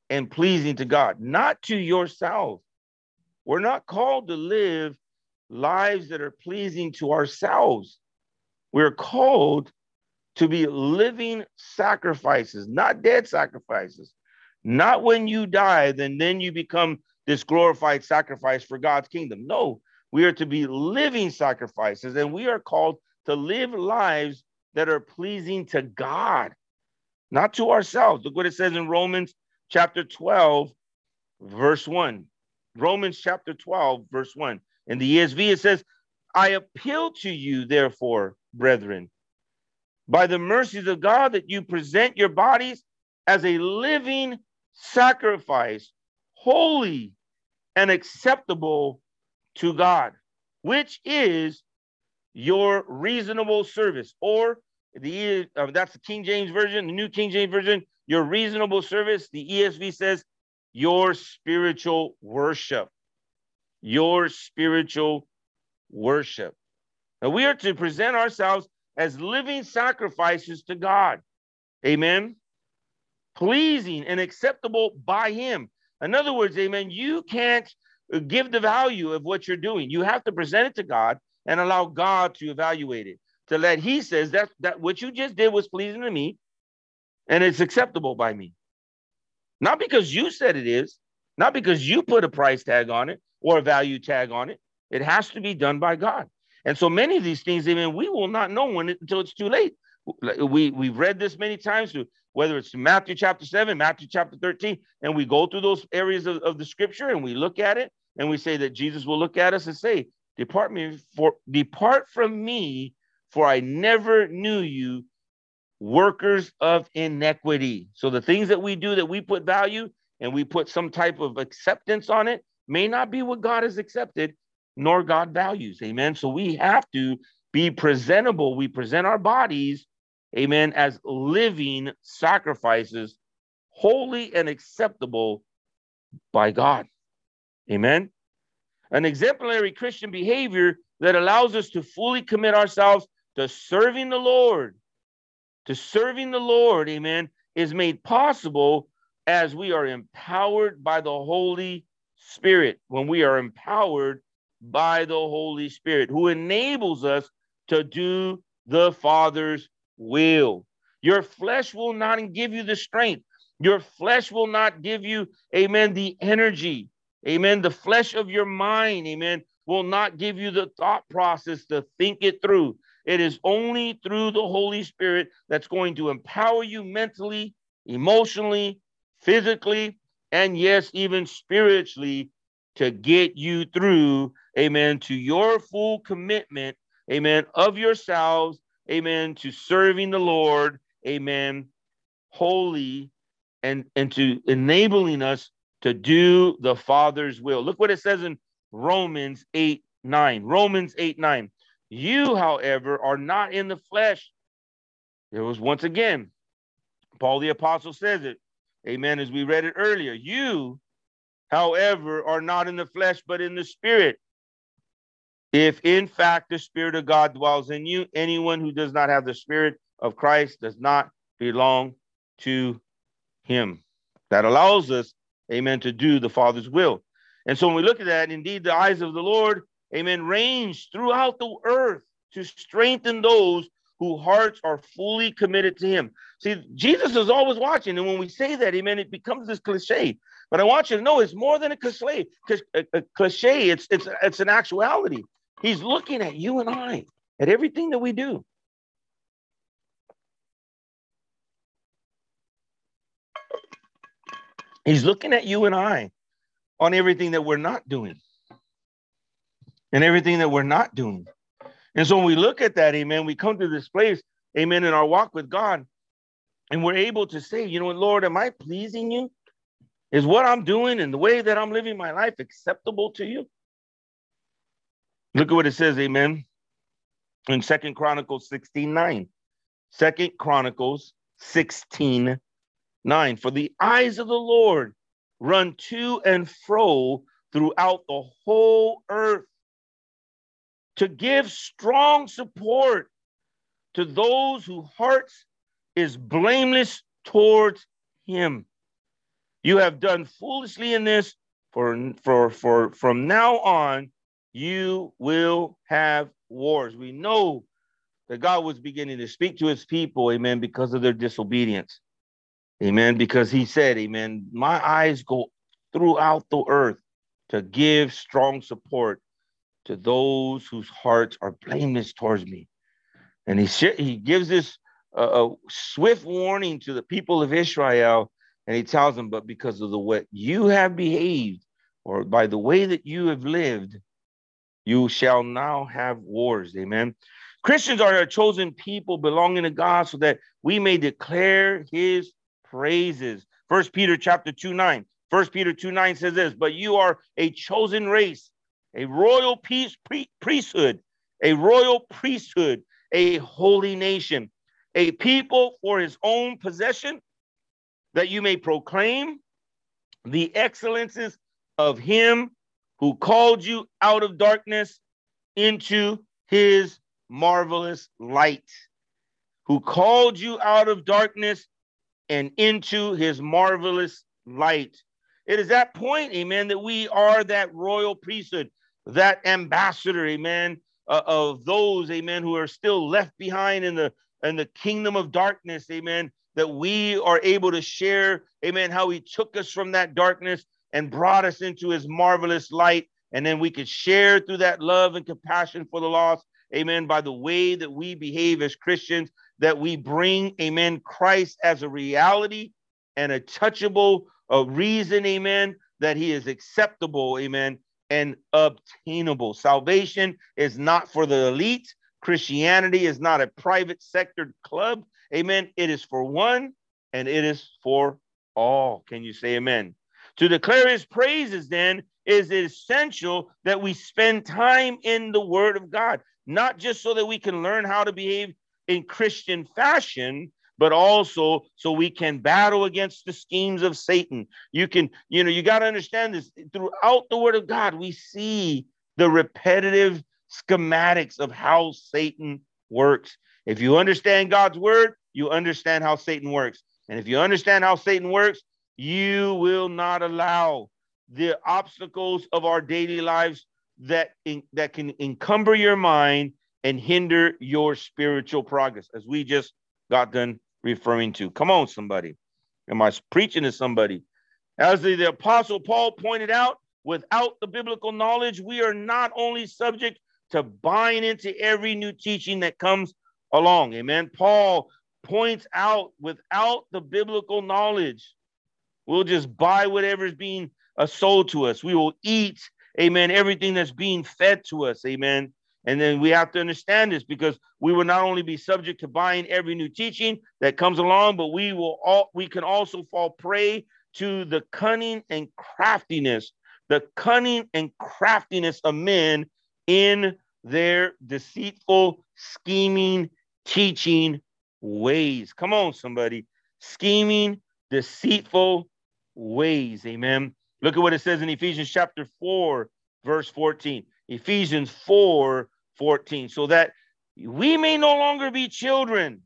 A: and pleasing to God, not to yourself. We're not called to live lives that are pleasing to ourselves. We're called to be living sacrifices, not dead sacrifices. Not when you die, then then you become this glorified sacrifice for God's kingdom. No, we are to be living sacrifices, and we are called to live lives that are pleasing to God, not to ourselves. Look what it says in Romans chapter 12, verse 1. Romans chapter 12, verse 1. In the ESV, it says, I appeal to you, therefore, brethren, by the mercies of God, that you present your bodies as a living sacrifice, holy and acceptable to God, which is your reasonable service. Or the uh, that's the King James version, the New King James version. Your reasonable service. The ESV says your spiritual worship. Your spiritual worship. Now we are to present ourselves as living sacrifices to God. Amen. Pleasing and acceptable by Him. In other words, amen, you can't give the value of what you're doing. You have to present it to God and allow God to evaluate it. To let He says that that what you just did was pleasing to me and it's acceptable by me. Not because you said it is, not because you put a price tag on it or a value tag on it. It has to be done by God. And so many of these things, even we will not know when it, until it's too late. We we've read this many times through whether it's Matthew chapter 7, Matthew chapter 13, and we go through those areas of, of the scripture and we look at it and we say that Jesus will look at us and say, Depart me for depart from me, for I never knew you, workers of iniquity. So the things that we do that we put value and we put some type of acceptance on it may not be what God has accepted, nor God values. Amen. So we have to be presentable. We present our bodies, amen, as living sacrifices, holy and acceptable by God. Amen. An exemplary Christian behavior that allows us to fully commit ourselves to serving the Lord, to serving the Lord, amen, is made possible as we are empowered by the Holy Spirit. When we are empowered by the Holy Spirit, who enables us to do the Father's will. Your flesh will not give you the strength. Your flesh will not give you, amen, the energy. Amen. The flesh of your mind, amen, will not give you the thought process to think it through. It is only through the Holy Spirit that's going to empower you mentally, emotionally, physically, and yes, even spiritually to get you through, amen, to your full commitment, amen, of yourselves, amen, to serving the Lord, amen, holy and, and to enabling us to do the Father's will. Look what it says in Romans 8 9. Romans 8 9. You, however, are not in the flesh. It was once again, Paul the Apostle says it. Amen. As we read it earlier, you, however, are not in the flesh, but in the spirit. If in fact the Spirit of God dwells in you, anyone who does not have the Spirit of Christ does not belong to him. That allows us amen, to do the Father's will. And so when we look at that, indeed, the eyes of the Lord, amen, range throughout the earth to strengthen those whose hearts are fully committed to Him. See, Jesus is always watching. And when we say that, amen, it becomes this cliche. But I want you to know it's more than a cliche. A, a uh, uh, cliche, it's, it's, it's an actuality. He's looking at you and I, at everything that we do. He's looking at you and I on everything that we're not doing and everything that we're not doing. And so when we look at that, amen, we come to this place, amen, in our walk with God, and we're able to say, you know what, Lord, am I pleasing you? Is what I'm doing and the way that I'm living my life acceptable to you? Look at what it says, amen, in Second Chronicles 16 9. Second Chronicles 16 9. For the eyes of the Lord run to and fro throughout the whole earth to give strong support to those whose hearts is blameless towards him. You have done foolishly in this for, for, for from now on you will have wars. We know that God was beginning to speak to his people, amen, because of their disobedience. Amen. Because he said, Amen, my eyes go throughout the earth to give strong support to those whose hearts are blameless towards me. And he, he gives this uh, a swift warning to the people of Israel, and he tells them, But because of the way you have behaved, or by the way that you have lived, you shall now have wars. Amen. Christians are a chosen people belonging to God so that we may declare his praises. First Peter chapter 2 9. First Peter 2 9 says this, but you are a chosen race, a royal peace, priesthood, a royal priesthood, a holy nation, a people for his own possession, that you may proclaim the excellences of him who called you out of darkness into his marvelous light, who called you out of darkness and into his marvelous light. It is that point, amen, that we are that royal priesthood, that ambassador, amen, uh, of those, amen, who are still left behind in the in the kingdom of darkness, amen, that we are able to share, amen, how he took us from that darkness and brought us into his marvelous light. And then we could share through that love and compassion for the lost, amen, by the way that we behave as Christians, that we bring, amen, Christ as a reality and a touchable a reason, amen, that he is acceptable, amen, and obtainable. Salvation is not for the elite. Christianity is not a private sector club, amen. It is for one and it is for all. Can you say amen? To declare his praises, then, is essential that we spend time in the word of God, not just so that we can learn how to behave in Christian fashion, but also so we can battle against the schemes of Satan. You can, you know, you got to understand this throughout the word of God, we see the repetitive schematics of how Satan works. If you understand God's word, you understand how Satan works. And if you understand how Satan works, you will not allow the obstacles of our daily lives that in, that can encumber your mind and hinder your spiritual progress, as we just got done referring to. Come on, somebody. Am I preaching to somebody? As the, the Apostle Paul pointed out, without the biblical knowledge, we are not only subject to buying into every new teaching that comes along. Amen. Paul points out without the biblical knowledge, we'll just buy whatever's being uh, sold to us. We will eat, amen, everything that's being fed to us. Amen. And then we have to understand this because we will not only be subject to buying every new teaching that comes along, but we will all we can also fall prey to the cunning and craftiness, the cunning and craftiness of men in their deceitful, scheming, teaching ways. Come on, somebody. Scheming, deceitful ways. Amen. Look at what it says in Ephesians chapter 4, verse 14. Ephesians 4 14. So that we may no longer be children,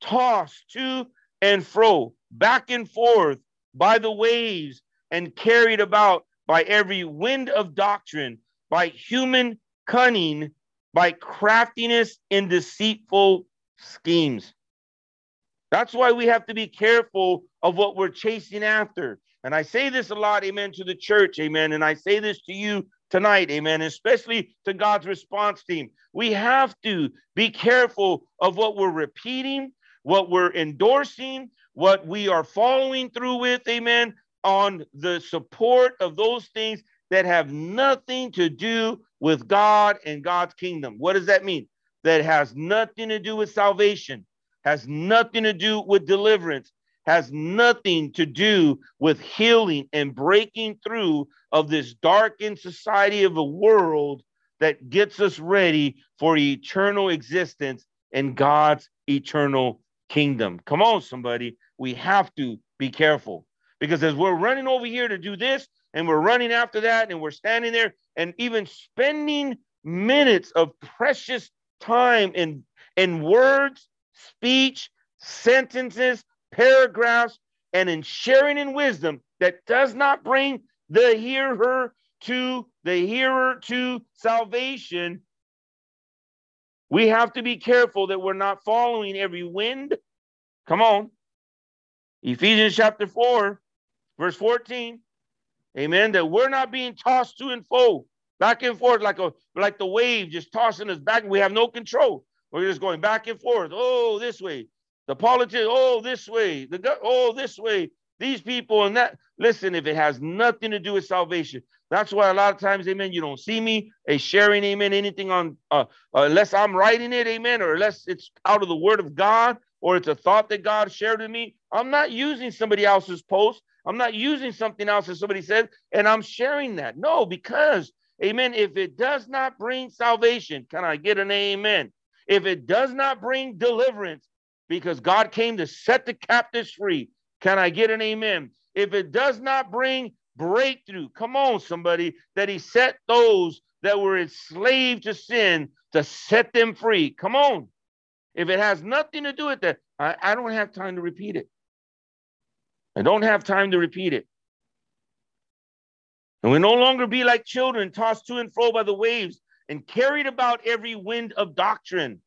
A: tossed to and fro, back and forth by the waves, and carried about by every wind of doctrine, by human cunning, by craftiness and deceitful schemes. That's why we have to be careful of what we're chasing after. And I say this a lot, amen, to the church, amen. And I say this to you tonight, amen, especially to God's response team. We have to be careful of what we're repeating, what we're endorsing, what we are following through with, amen, on the support of those things that have nothing to do with God and God's kingdom. What does that mean? That has nothing to do with salvation, has nothing to do with deliverance, has nothing to do with healing and breaking through of this darkened society of a world that gets us ready for eternal existence in God's eternal kingdom. Come on, somebody. We have to be careful because as we're running over here to do this and we're running after that and we're standing there and even spending minutes of precious time in, in words, speech, sentences, paragraphs, and in sharing in wisdom that does not bring the hearer to the hearer to salvation, we have to be careful that we're not following every wind. Come on. Ephesians chapter 4, verse 14. Amen. That we're not being tossed to and fro, back and forth like a like the wave just tossing us back. We have no control. We're just going back and forth. Oh, this way. The politics, oh, this way. The oh, this way. These people and that. Listen, if it has nothing to do with salvation, that's why a lot of times, amen, you don't see me a sharing, amen, anything on uh, uh, unless I'm writing it, amen, or unless it's out of the word of God or it's a thought that God shared with me. I'm not using somebody else's post. I'm not using something else that somebody said, and I'm sharing that. No, because, amen, if it does not bring salvation, can I get an amen? If it does not bring deliverance, because God came to set the captives free, can I get an amen? If it does not bring breakthrough, come on, somebody, that He set those that were enslaved to sin to set them free. Come on. If it has nothing to do with that, I, I don't have time to repeat it. I don't have time to repeat it. And we no longer be like children tossed to and fro by the waves and carried about every wind of doctrine.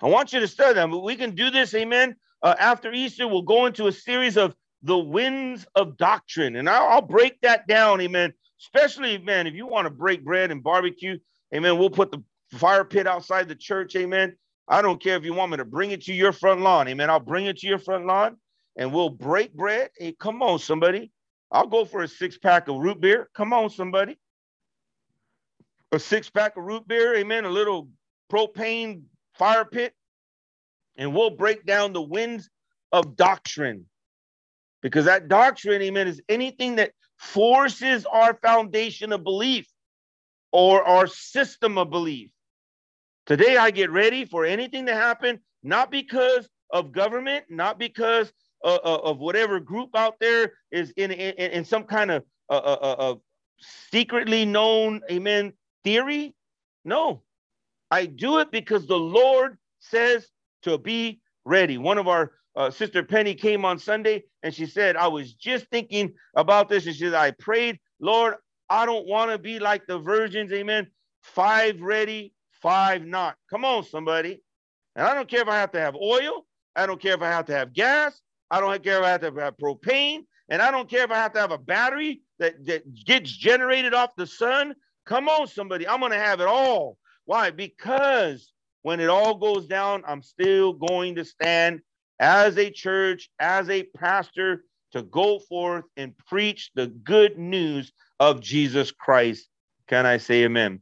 A: I want you to study them. But we can do this, amen. Uh, after Easter, we'll go into a series of the winds of doctrine. And I'll, I'll break that down, amen. Especially, man, if you want to break bread and barbecue, amen, we'll put the fire pit outside the church, amen. I don't care if you want me to bring it to your front lawn, amen. I'll bring it to your front lawn and we'll break bread. Hey, come on, somebody. I'll go for a six pack of root beer. Come on, somebody. A six pack of root beer, amen. A little propane fire pit, and we'll break down the winds of doctrine. Because that doctrine, amen, is anything that forces our foundation of belief or our system of belief. Today, I get ready for anything to happen, not because of government, not because uh, uh, of whatever group out there is in in, in some kind of uh, uh, uh, secretly known amen theory. No, I do it because the Lord says to be ready. One of our uh, sister Penny came on Sunday and she said, I was just thinking about this. And she said, I prayed, Lord, I don't want to be like the virgins. Amen. Five ready, five not. Come on, somebody. And I don't care if I have to have oil. I don't care if I have to have gas. I don't care if I have to have propane, and I don't care if I have to have a battery that, that gets generated off the sun. Come on, somebody. I'm going to have it all. Why? Because when it all goes down, I'm still going to stand as a church, as a pastor, to go forth and preach the good news of Jesus Christ. Can I say amen?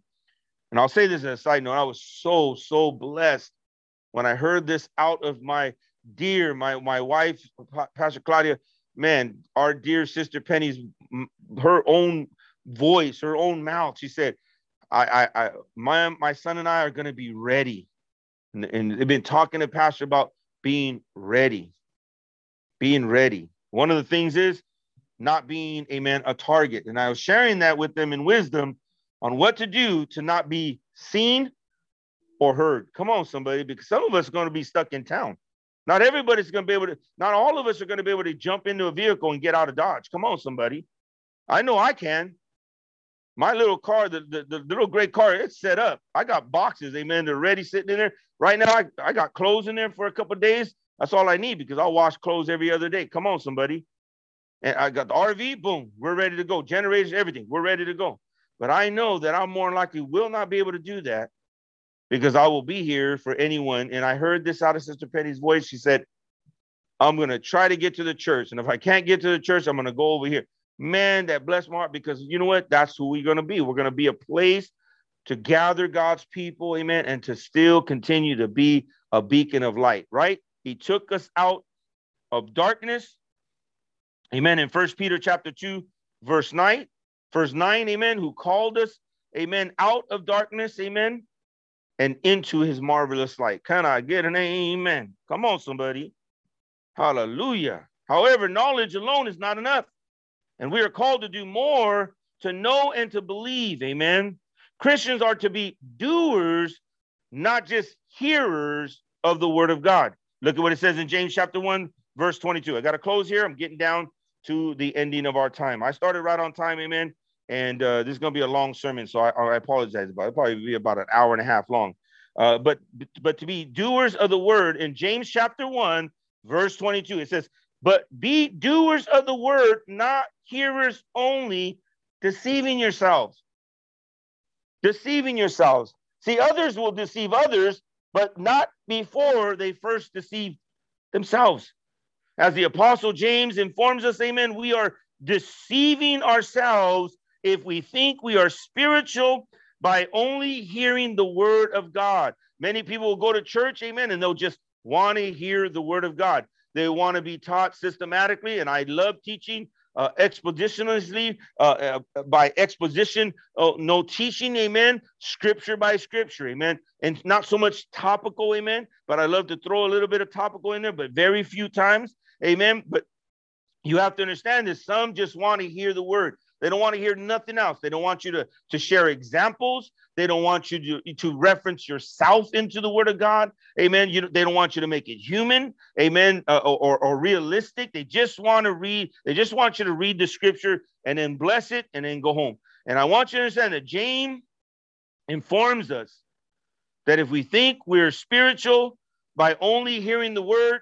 A: And I'll say this as a side note I was so, so blessed when I heard this out of my dear, my my wife, Pastor Claudia, man, our dear sister Penny's her own voice, her own mouth. She said, I, I, I my my son and I are going to be ready. And, and they've been talking to Pastor about being ready, being ready. One of the things is not being, amen, a target. And I was sharing that with them in wisdom on what to do to not be seen or heard. Come on, somebody, because some of us are going to be stuck in town. Not everybody's going to be able to, not all of us are going to be able to jump into a vehicle and get out of Dodge. Come on, somebody. I know I can. My little car, the, the, the little gray car, it's set up. I got boxes, amen. They're ready sitting in there. Right now, I, I got clothes in there for a couple days. That's all I need because I'll wash clothes every other day. Come on, somebody. And I got the RV, boom, we're ready to go. Generators, everything, we're ready to go. But I know that I'm more likely will not be able to do that because I will be here for anyone. And I heard this out of Sister Penny's voice. She said, I'm going to try to get to the church. And if I can't get to the church, I'm going to go over here. Man, that blessed my heart because you know what? That's who we're going to be. We're going to be a place to gather God's people, amen, and to still continue to be a beacon of light, right? He took us out of darkness. Amen. In First Peter chapter 2, verse 9, verse 9, amen, who called us, amen, out of darkness, amen, and into his marvelous light. Can I get an amen? Come on, somebody. Hallelujah. However, knowledge alone is not enough. And we are called to do more to know and to believe. Amen. Christians are to be doers, not just hearers of the word of God. Look at what it says in James chapter 1, verse 22. I got to close here. I'm getting down to the ending of our time. I started right on time. Amen. and uh, this is going to be a long sermon, so I, I apologize about it. It'll probably be about an hour and a half long. Uh, but but to be doers of the word in James chapter one, verse twenty-two, it says, "But be doers of the word, not hearers only, deceiving yourselves." Deceiving yourselves. See, others will deceive others, but not before they first deceive themselves. As the apostle James informs us, amen, we are deceiving ourselves if we think we are spiritual by only hearing the word of God. Many people will go to church, amen, and they'll just want to hear the word of God. They want to be taught systematically, and I love teaching uh, expositionally uh, uh, by exposition, uh, no teaching, amen, scripture by scripture, amen, and not so much topical, amen, but I love to throw a little bit of topical in there, but very few times, amen. But you have to understand this. Some just want to hear the word. They don't want to hear nothing else. They don't want you to, to share examples. They don't want you to, to reference yourself into the word of God. Amen. You, they don't want you to make it human. Amen. Uh, or, or realistic. They just want to read. They just want you to read the scripture and then bless it and then go home. And I want you to understand that James informs us that if we think we're spiritual by only hearing the word,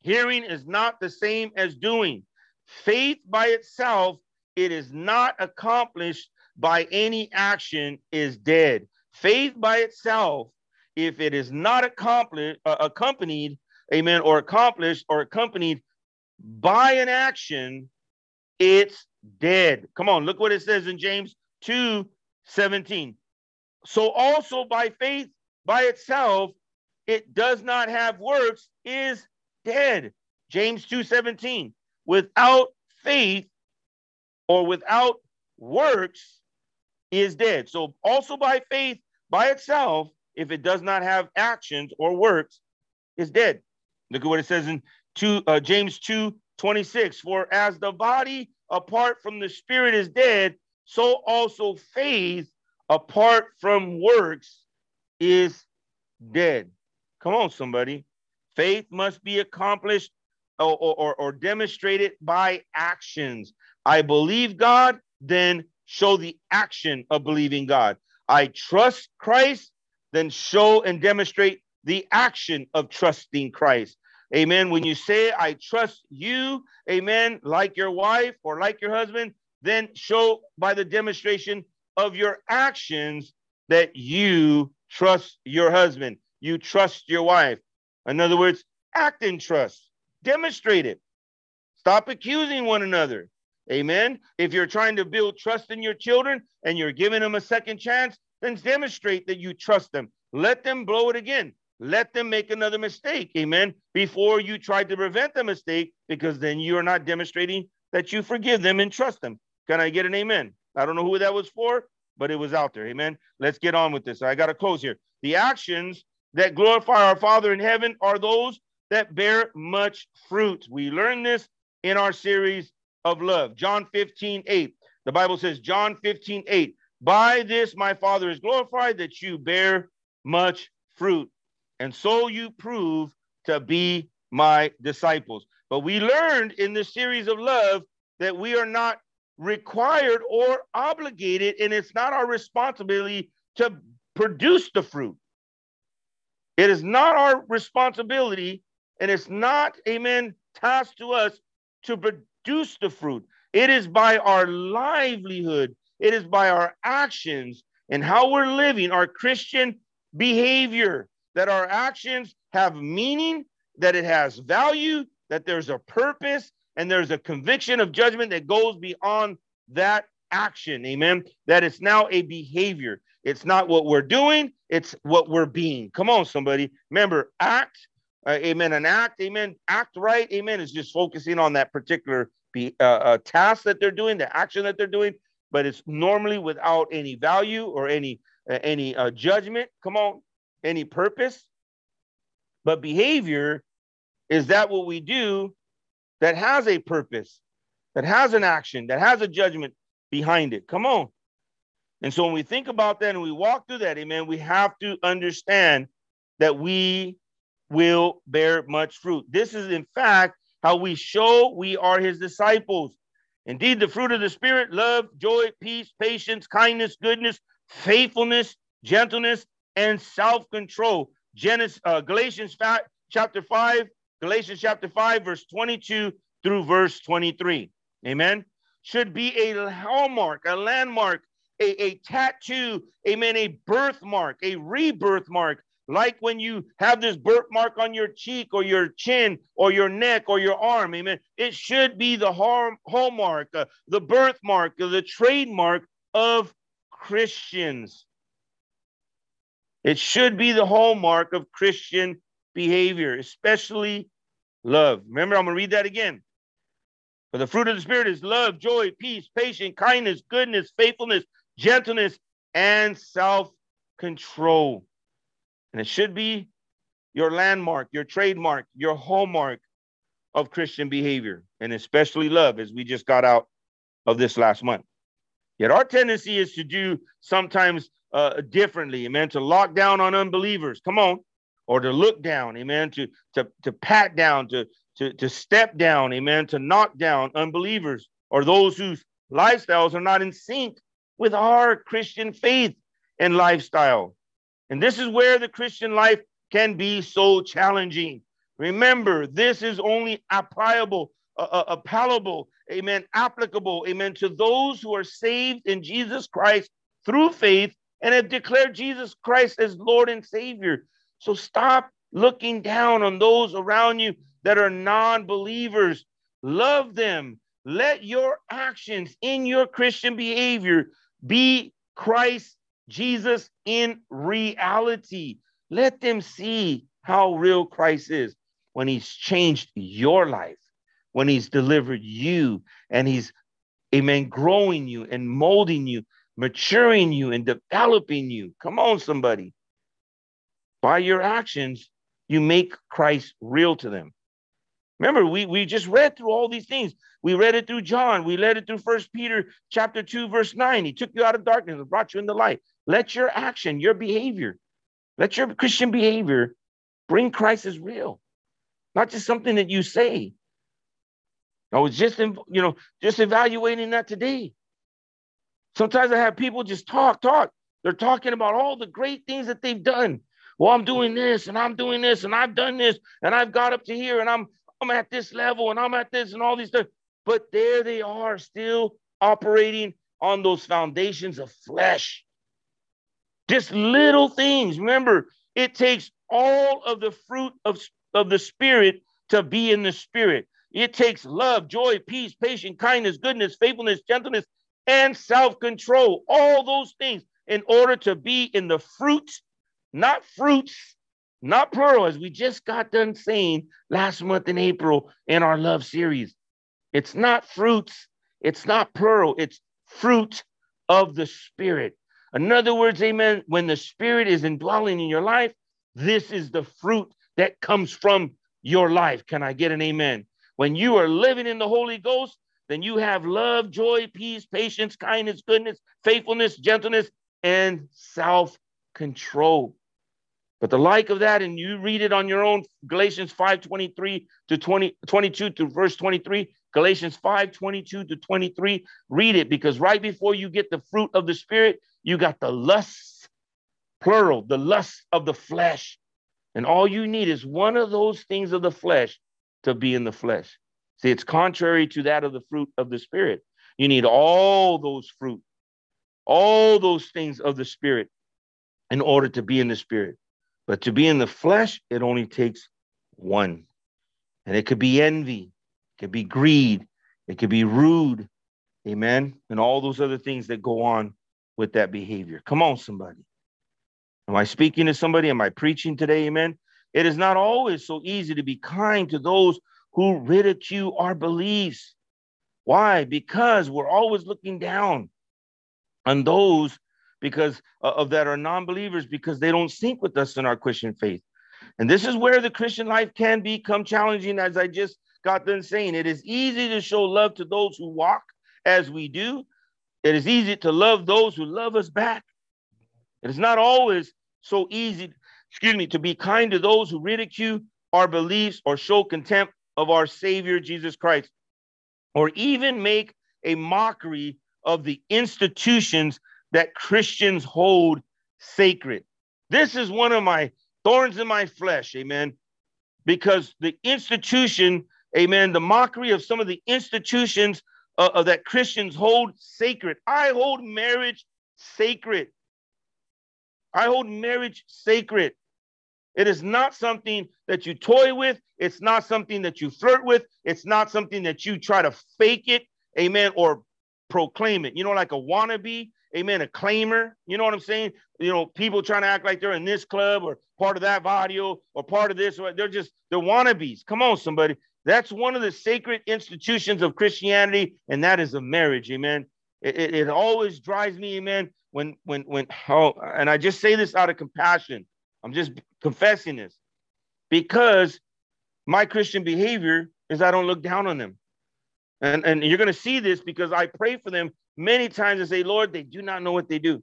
A: hearing is not the same as doing. Faith by itself it is not accomplished by any action is dead. Faith by itself, if it is not accomplished, uh, accompanied, amen, or accomplished or accompanied by an action, it's dead. Come on, look what it says in James 2 17. So also by faith by itself, it does not have works, is dead. James 2 17. Without faith, or without works is dead. So also by faith by itself, if it does not have actions or works, is dead. Look at what it says in two, uh, James 2 26. For as the body apart from the spirit is dead, so also faith apart from works is dead. Come on, somebody. Faith must be accomplished or, or, or demonstrated by actions. I believe God, then show the action of believing God. I trust Christ, then show and demonstrate the action of trusting Christ. Amen. When you say, I trust you, amen, like your wife or like your husband, then show by the demonstration of your actions that you trust your husband, you trust your wife. In other words, act in trust, demonstrate it. Stop accusing one another. Amen. If you're trying to build trust in your children and you're giving them a second chance, then demonstrate that you trust them. Let them blow it again. Let them make another mistake. Amen. Before you try to prevent the mistake, because then you are not demonstrating that you forgive them and trust them. Can I get an amen? I don't know who that was for, but it was out there. Amen. Let's get on with this. I got to close here. The actions that glorify our Father in heaven are those that bear much fruit. We learned this in our series of love. John 15, 8. The Bible says, John 15, 8. By this my Father is glorified that you bear much fruit, and so you prove to be my disciples. But we learned in this series of love that we are not required or obligated, and it's not our responsibility to produce the fruit. It is not our responsibility, and it's not, amen, tasked to us to produce the fruit. It is by our livelihood, it is by our actions and how we're living, our Christian behavior, that our actions have meaning, that it has value, that there's a purpose, and there's a conviction of judgment that goes beyond that action. Amen. That it's now a behavior. It's not what we're doing, it's what we're being. Come on, somebody. Remember, act uh, amen, an act, amen, act right, amen, is just focusing on that particular be, uh, uh, task that they're doing, the action that they're doing, but it's normally without any value or any uh, any uh, judgment. Come on, any purpose. But behavior is that what we do that has a purpose, that has an action, that has a judgment behind it. Come on. And so when we think about that and we walk through that, amen, we have to understand that we will bear much fruit. This is, in fact, how we show we are his disciples. Indeed, the fruit of the Spirit love, joy, peace, patience, kindness, goodness, faithfulness, gentleness, and self control. Genesis, uh, Galatians 5, chapter 5, Galatians chapter 5, verse 22 through verse 23. Amen. Should be a hallmark, a landmark, a, a tattoo, amen, a birthmark, a rebirth mark like when you have this birthmark on your cheek or your chin or your neck or your arm, amen. It should be the hallmark, uh, the birthmark, uh, the trademark of Christians. It should be the hallmark of Christian behavior, especially love. Remember, I'm going to read that again. For the fruit of the Spirit is love, joy, peace, patience, kindness, goodness, faithfulness, gentleness, and self control. And it should be your landmark, your trademark, your hallmark of Christian behavior, and especially love, as we just got out of this last month. Yet our tendency is to do sometimes uh, differently, amen, to lock down on unbelievers. Come on. Or to look down, amen, to, to, to pat down, to, to, to step down, amen, to knock down unbelievers or those whose lifestyles are not in sync with our Christian faith and lifestyle. And this is where the Christian life can be so challenging. Remember, this is only applicable, uh, uh, palatable, amen, applicable, amen, to those who are saved in Jesus Christ through faith and have declared Jesus Christ as Lord and Savior. So stop looking down on those around you that are non believers. Love them. Let your actions in your Christian behavior be Christ Jesus in reality. Let them see how real Christ is when he's changed your life, when he's delivered you, and he's, amen, growing you and molding you, maturing you and developing you. Come on, somebody. By your actions, you make Christ real to them. Remember, we, we just read through all these things. We read it through John. We read it through First Peter chapter 2, verse 9. He took you out of darkness and brought you into light. Let your action, your behavior, let your Christian behavior bring Christ as real, not just something that you say. I was just, you know, just evaluating that today. Sometimes I have people just talk, talk. They're talking about all the great things that they've done. Well, I'm doing this and I'm doing this and I've done this and I've got up to here and I'm I'm at this level and I'm at this and all these things. But there they are still operating on those foundations of flesh. Just little things. Remember, it takes all of the fruit of, of the Spirit to be in the Spirit. It takes love, joy, peace, patience, kindness, goodness, faithfulness, gentleness, and self control. All those things in order to be in the fruit, not fruits, not plural, as we just got done saying last month in April in our love series. It's not fruits, it's not plural, it's fruit of the Spirit. In other words, amen, when the Spirit is indwelling in your life, this is the fruit that comes from your life. Can I get an amen? When you are living in the Holy Ghost, then you have love, joy, peace, patience, kindness, goodness, faithfulness, gentleness, and self control. But the like of that, and you read it on your own, Galatians 5 23 to 20, 22 to verse 23, Galatians 5 22 to 23. Read it because right before you get the fruit of the Spirit, you got the lusts, plural, the lusts of the flesh. And all you need is one of those things of the flesh to be in the flesh. See, it's contrary to that of the fruit of the Spirit. You need all those fruit, all those things of the Spirit in order to be in the Spirit. But to be in the flesh, it only takes one. And it could be envy, it could be greed, it could be rude, amen, and all those other things that go on with that behavior. Come on, somebody. Am I speaking to somebody? Am I preaching today? Amen. It is not always so easy to be kind to those who ridicule our beliefs. Why? Because we're always looking down on those because uh, of that are non-believers because they don't sync with us in our Christian faith. And this is where the Christian life can become challenging, as I just got done saying. It is easy to show love to those who walk as we do, it is easy to love those who love us back. It is not always so easy, excuse me, to be kind to those who ridicule our beliefs or show contempt of our Savior Jesus Christ, or even make a mockery of the institutions that Christians hold sacred. This is one of my thorns in my flesh, amen. Because the institution, amen, the mockery of some of the institutions uh, uh, that Christians hold sacred. I hold marriage sacred. I hold marriage sacred. It is not something that you toy with. It's not something that you flirt with. It's not something that you try to fake it, amen, or proclaim it. You know, like a wannabe, amen, a claimer. You know what I'm saying? You know, people trying to act like they're in this club or part of that video or part of this. Or they're just, they're wannabes. Come on, somebody. That's one of the sacred institutions of Christianity, and that is a marriage, amen. It, it, it always drives me, amen, when, when, when, oh, and I just say this out of compassion. I'm just confessing this because my Christian behavior is I don't look down on them. And, and you're going to see this because I pray for them many times and say, Lord, they do not know what they do.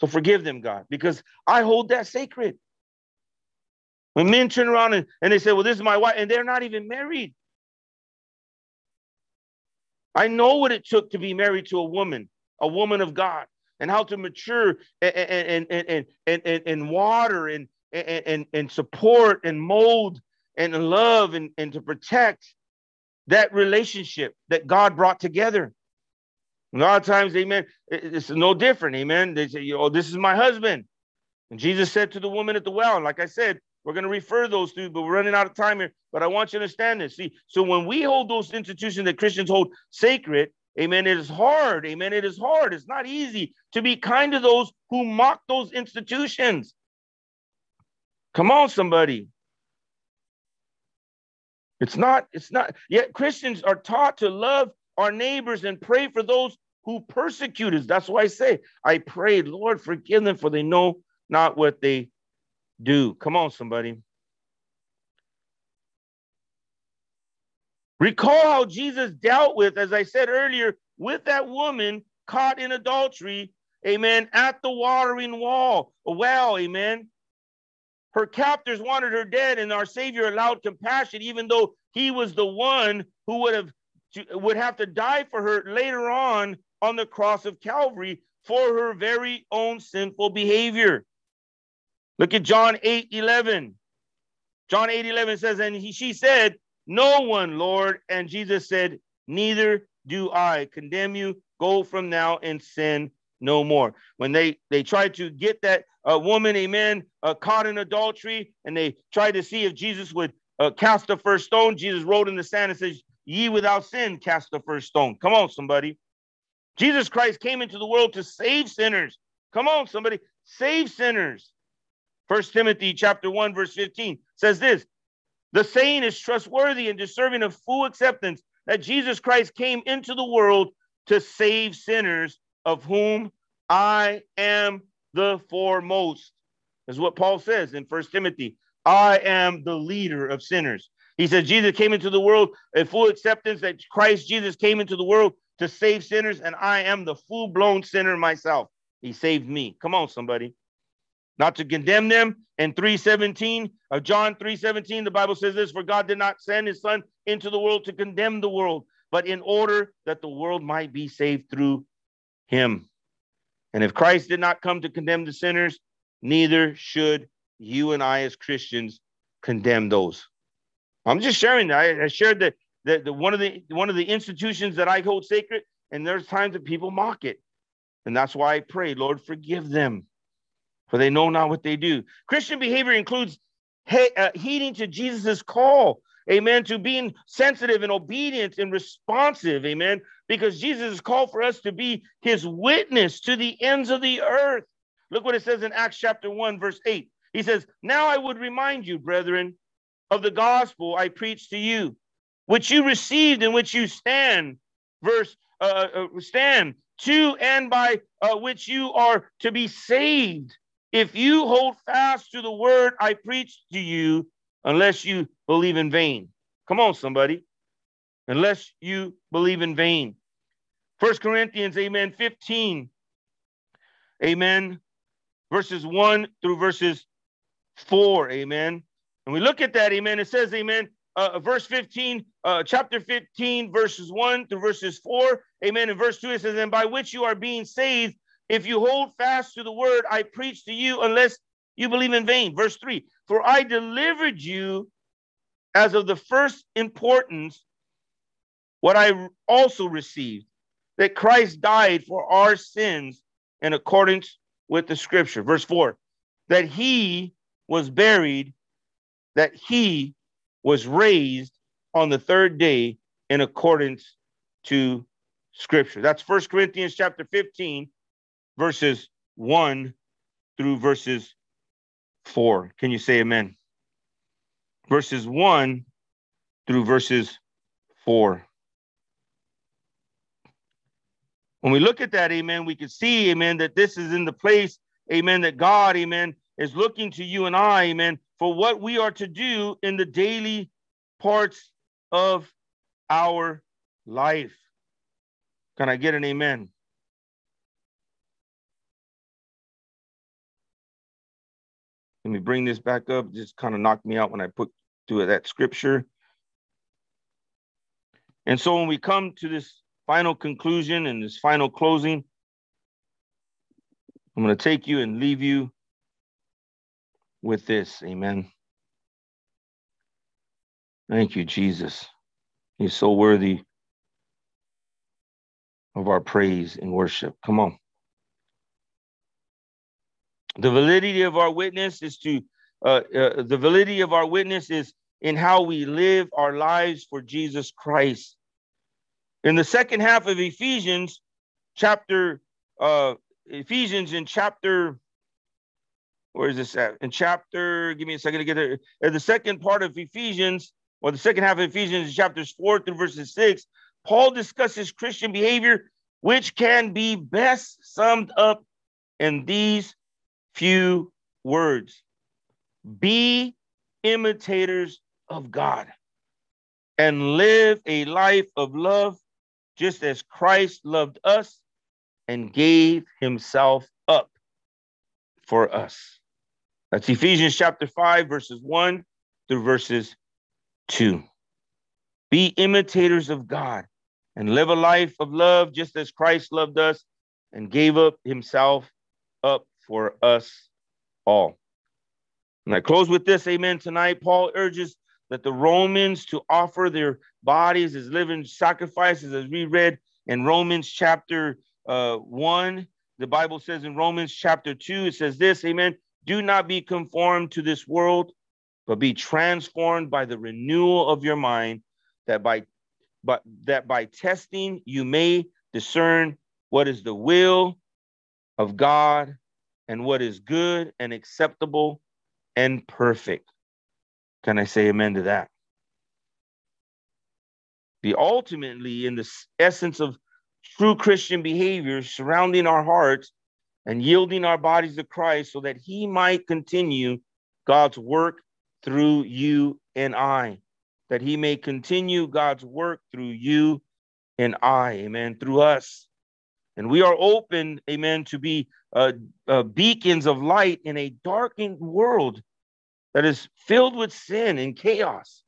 A: So forgive them, God, because I hold that sacred. When men turn around and, and they say, Well, this is my wife, and they're not even married. I know what it took to be married to a woman, a woman of God, and how to mature and and and and and, and, and water and, and and support and mold and love and, and to protect that relationship that God brought together. A lot of times, amen, it's no different, amen. They say, oh, this is my husband. And Jesus said to the woman at the well, and like I said, we're going to refer those to, but we're running out of time here. But I want you to understand this. See, so when we hold those institutions that Christians hold sacred, amen, it is hard. Amen. It is hard. It's not easy to be kind to those who mock those institutions. Come on, somebody. It's not, it's not, yet Christians are taught to love our neighbors and pray for those who persecute us. That's why I say, I pray, Lord, forgive them, for they know not what they do. Come on, somebody. Recall how Jesus dealt with, as I said earlier, with that woman caught in adultery, amen, at the watering wall, a well, amen. Her captors wanted her dead, and our Savior allowed compassion, even though he was the one who would have would have to die for her later on on the cross of Calvary for her very own sinful behavior. Look at John 8 11. John 8 11 says, And he, she said, No one, Lord. And Jesus said, Neither do I condemn you. Go from now and sin no more. When they they tried to get that uh, woman, amen, uh, caught in adultery, and they tried to see if Jesus would uh, cast the first stone, Jesus wrote in the sand and says, Ye without sin cast the first stone. Come on, somebody. Jesus Christ came into the world to save sinners. Come on, somebody. Save sinners. First Timothy chapter 1, verse 15 says this the saying is trustworthy and deserving of full acceptance that Jesus Christ came into the world to save sinners, of whom I am the foremost. Is what Paul says in First Timothy. I am the leader of sinners. He said Jesus came into the world in full acceptance that Christ Jesus came into the world to save sinners, and I am the full blown sinner myself. He saved me. Come on, somebody. Not to condemn them. In 317 of uh, John 317, the Bible says this For God did not send his son into the world to condemn the world, but in order that the world might be saved through him. And if Christ did not come to condemn the sinners, neither should you and I as Christians condemn those. I'm just sharing that. I, I shared that the, the one of the one of the institutions that I hold sacred, and there's times that people mock it. And that's why I pray, Lord, forgive them, for they know not what they do. Christian behavior includes he, uh, heeding to Jesus's call, amen, to being sensitive and obedient and responsive, amen, because Jesus has called for us to be his witness to the ends of the earth. Look what it says in Acts chapter 1, verse 8. He says, Now I would remind you, brethren, of the gospel I preach to you, which you received in which you stand, verse uh, uh, stand to and by uh, which you are to be saved, if you hold fast to the word I preached to you, unless you believe in vain. Come on, somebody. Unless you believe in vain. First Corinthians, amen, 15. Amen. Verses 1 through verses 4. Amen. And we look at that, amen. It says, amen, uh, verse 15, uh, chapter 15, verses 1 through verses 4. Amen. In verse 2, it says, And by which you are being saved, if you hold fast to the word I preach to you, unless you believe in vain. Verse 3 For I delivered you as of the first importance what I also received that Christ died for our sins in accordance with the scripture. Verse 4 that he was buried, that he was raised on the third day in accordance to scripture. That's First Corinthians chapter 15, verses 1 through verses 4. Can you say amen? Verses 1 through verses 4. When we look at that, amen, we can see, amen, that this is in the place, amen, that God, amen, is looking to you and I, amen, for what we are to do in the daily parts of our life. Can I get an amen? Let me bring this back up. Just kind of knocked me out when I put to that scripture. And so when we come to this final conclusion and this final closing, I'm going to take you and leave you with this. Amen. Thank you, Jesus. He's so worthy of our praise and worship. Come on. The validity of our witness is to, uh, uh, the validity of our witness is in how we live our lives for Jesus Christ. In the second half of Ephesians, chapter, uh, Ephesians in chapter where is this at? In chapter, give me a second to get there. In the second part of Ephesians, or the second half of Ephesians, chapters four through verses six, Paul discusses Christian behavior, which can be best summed up in these few words Be imitators of God and live a life of love, just as Christ loved us and gave himself up for us. That's Ephesians chapter 5, verses 1 through verses 2. Be imitators of God and live a life of love just as Christ loved us and gave up himself up for us all. And I close with this, amen. Tonight, Paul urges that the Romans to offer their bodies as living sacrifices, as we read in Romans chapter uh, 1. The Bible says in Romans chapter 2, it says this, amen. Do not be conformed to this world, but be transformed by the renewal of your mind, that by but that by testing you may discern what is the will of God and what is good and acceptable and perfect. Can I say amen to that? Be ultimately in the essence of true Christian behavior surrounding our hearts and yielding our bodies to Christ so that he might continue God's work through you and I, that he may continue God's work through you and I, amen, through us. And we are open, amen, to be uh, uh, beacons of light in a darkened world that is filled with sin and chaos.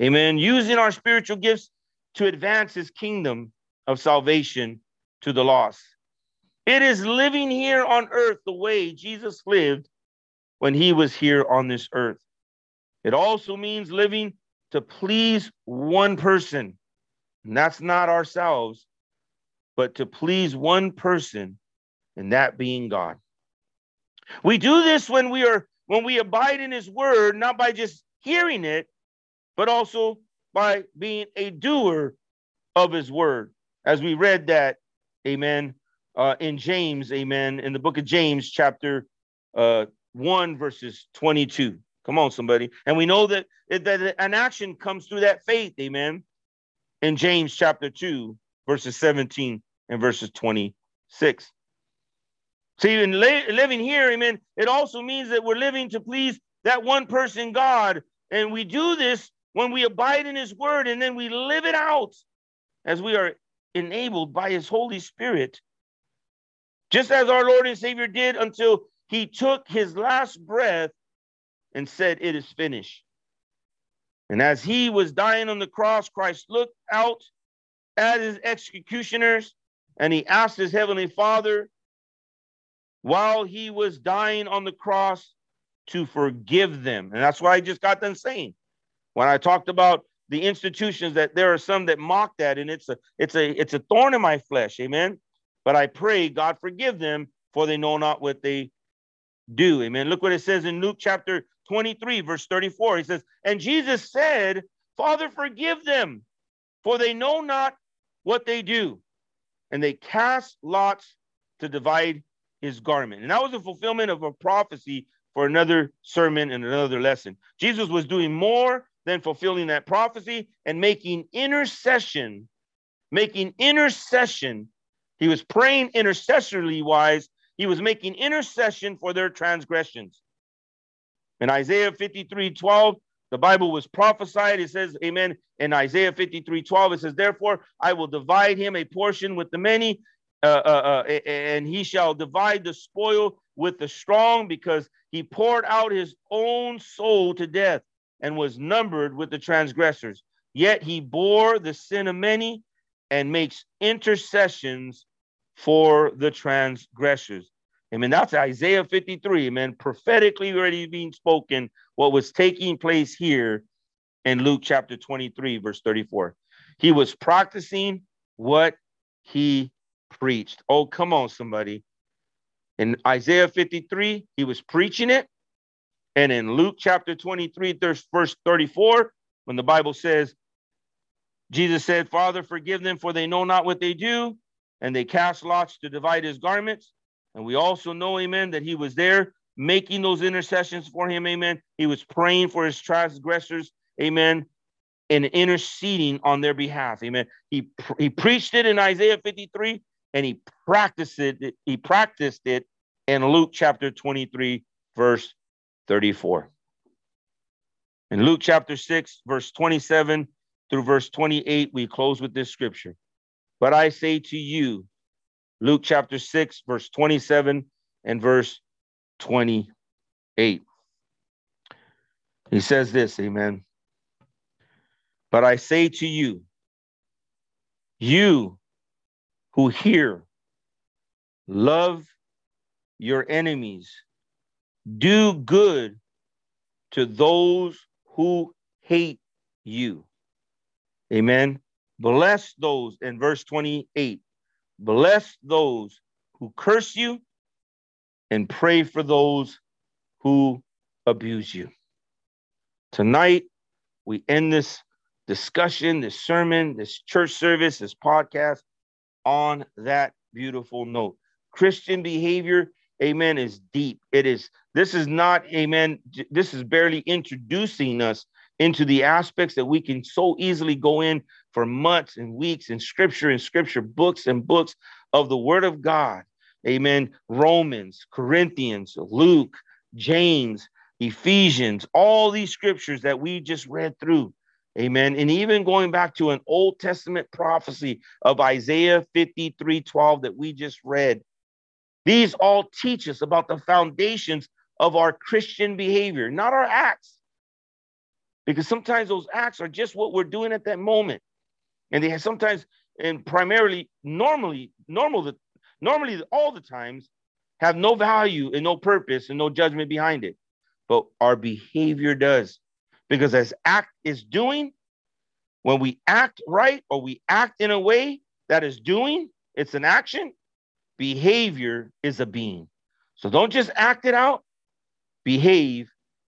A: Amen. Using our spiritual gifts to advance his kingdom of salvation to the lost. It is living here on earth the way Jesus lived when he was here on this earth. It also means living to please one person. And that's not ourselves, but to please one person, and that being God. We do this when we are when we abide in his word, not by just hearing it, but also by being a doer of his word. As we read that, amen, uh, in James, amen, in the book of James, chapter uh, 1, verses 22. Come on, somebody. And we know that, that an action comes through that faith, amen, in James chapter 2, verses 17 and verses 26. See, in living here, amen, it also means that we're living to please that one person, God. And we do this when we abide in his word and then we live it out as we are enabled by his Holy Spirit just as our Lord and Savior did until he took his last breath and said, It is finished. And as he was dying on the cross, Christ looked out at his executioners and he asked his heavenly Father while he was dying on the cross to forgive them. And that's why I just got done saying. When I talked about the institutions that there are some that mock that and it's a it's a it's a thorn in my flesh. Amen. But I pray God forgive them for they know not what they do. Amen. Look what it says in Luke chapter 23 verse 34. He says, "And Jesus said, Father, forgive them, for they know not what they do." And they cast lots to divide his garment. And that was a fulfillment of a prophecy for another sermon and another lesson. Jesus was doing more than fulfilling that prophecy and making intercession, making intercession. He was praying intercessorily wise. He was making intercession for their transgressions. In Isaiah 53 12, the Bible was prophesied. It says, Amen. In Isaiah 53 12, it says, Therefore, I will divide him a portion with the many, uh, uh, uh, and he shall divide the spoil with the strong because he poured out his own soul to death and was numbered with the transgressors. Yet he bore the sin of many and makes intercessions for the transgressors. Amen. That's Isaiah 53. Amen. Prophetically already being spoken, what was taking place here in Luke chapter 23, verse 34. He was practicing what he preached. Oh, come on, somebody. In Isaiah 53, he was preaching it. And in Luke chapter 23, verse 34, when the Bible says, Jesus said, Father, forgive them, for they know not what they do. And they cast lots to divide his garments. And we also know, amen, that he was there making those intercessions for him, amen. He was praying for his transgressors, amen, and interceding on their behalf, amen. He, he preached it in Isaiah 53, and he practiced it, he practiced it in Luke chapter 23, verse 34. In Luke chapter 6, verse 27 through verse 28, we close with this scripture. But I say to you, Luke chapter 6, verse 27 and verse 28. He says this, amen. But I say to you, you who hear, love your enemies, do good to those who hate you. Amen. Bless those in verse 28. Bless those who curse you and pray for those who abuse you. Tonight, we end this discussion, this sermon, this church service, this podcast on that beautiful note. Christian behavior, amen, is deep. It is, this is not, amen, this is barely introducing us into the aspects that we can so easily go in for months and weeks in scripture and scripture books and books of the word of God. Amen. Romans, Corinthians, Luke, James, Ephesians, all these scriptures that we just read through. Amen. And even going back to an Old Testament prophecy of Isaiah 53 12 that we just read, these all teach us about the foundations of our Christian behavior, not our acts. Because sometimes those acts are just what we're doing at that moment. And they have sometimes, and primarily, normally, normal, normally, all the times, have no value and no purpose and no judgment behind it. But our behavior does. Because as act is doing, when we act right or we act in a way that is doing, it's an action, behavior is a being. So don't just act it out, behave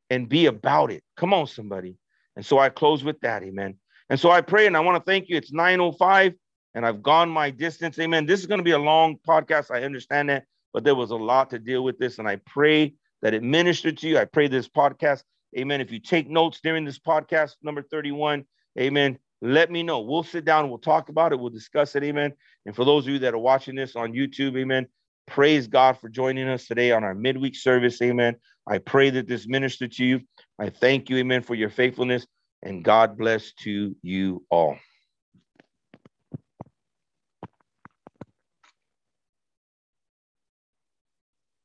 A: and be about it. Come on, somebody. And so I close with that. Amen. And so I pray and I want to thank you. It's 905 and I've gone my distance. Amen. This is going to be a long podcast. I understand that, but there was a lot to deal with this. And I pray that it ministered to you. I pray this podcast Amen. If you take notes during this podcast, number 31, amen, let me know. We'll sit down, we'll talk about it, we'll discuss it, amen. And for those of you that are watching this on YouTube, amen, praise God for joining us today on our midweek service, amen. I pray that this ministered to you. I thank you, amen, for your faithfulness, and God bless to you all.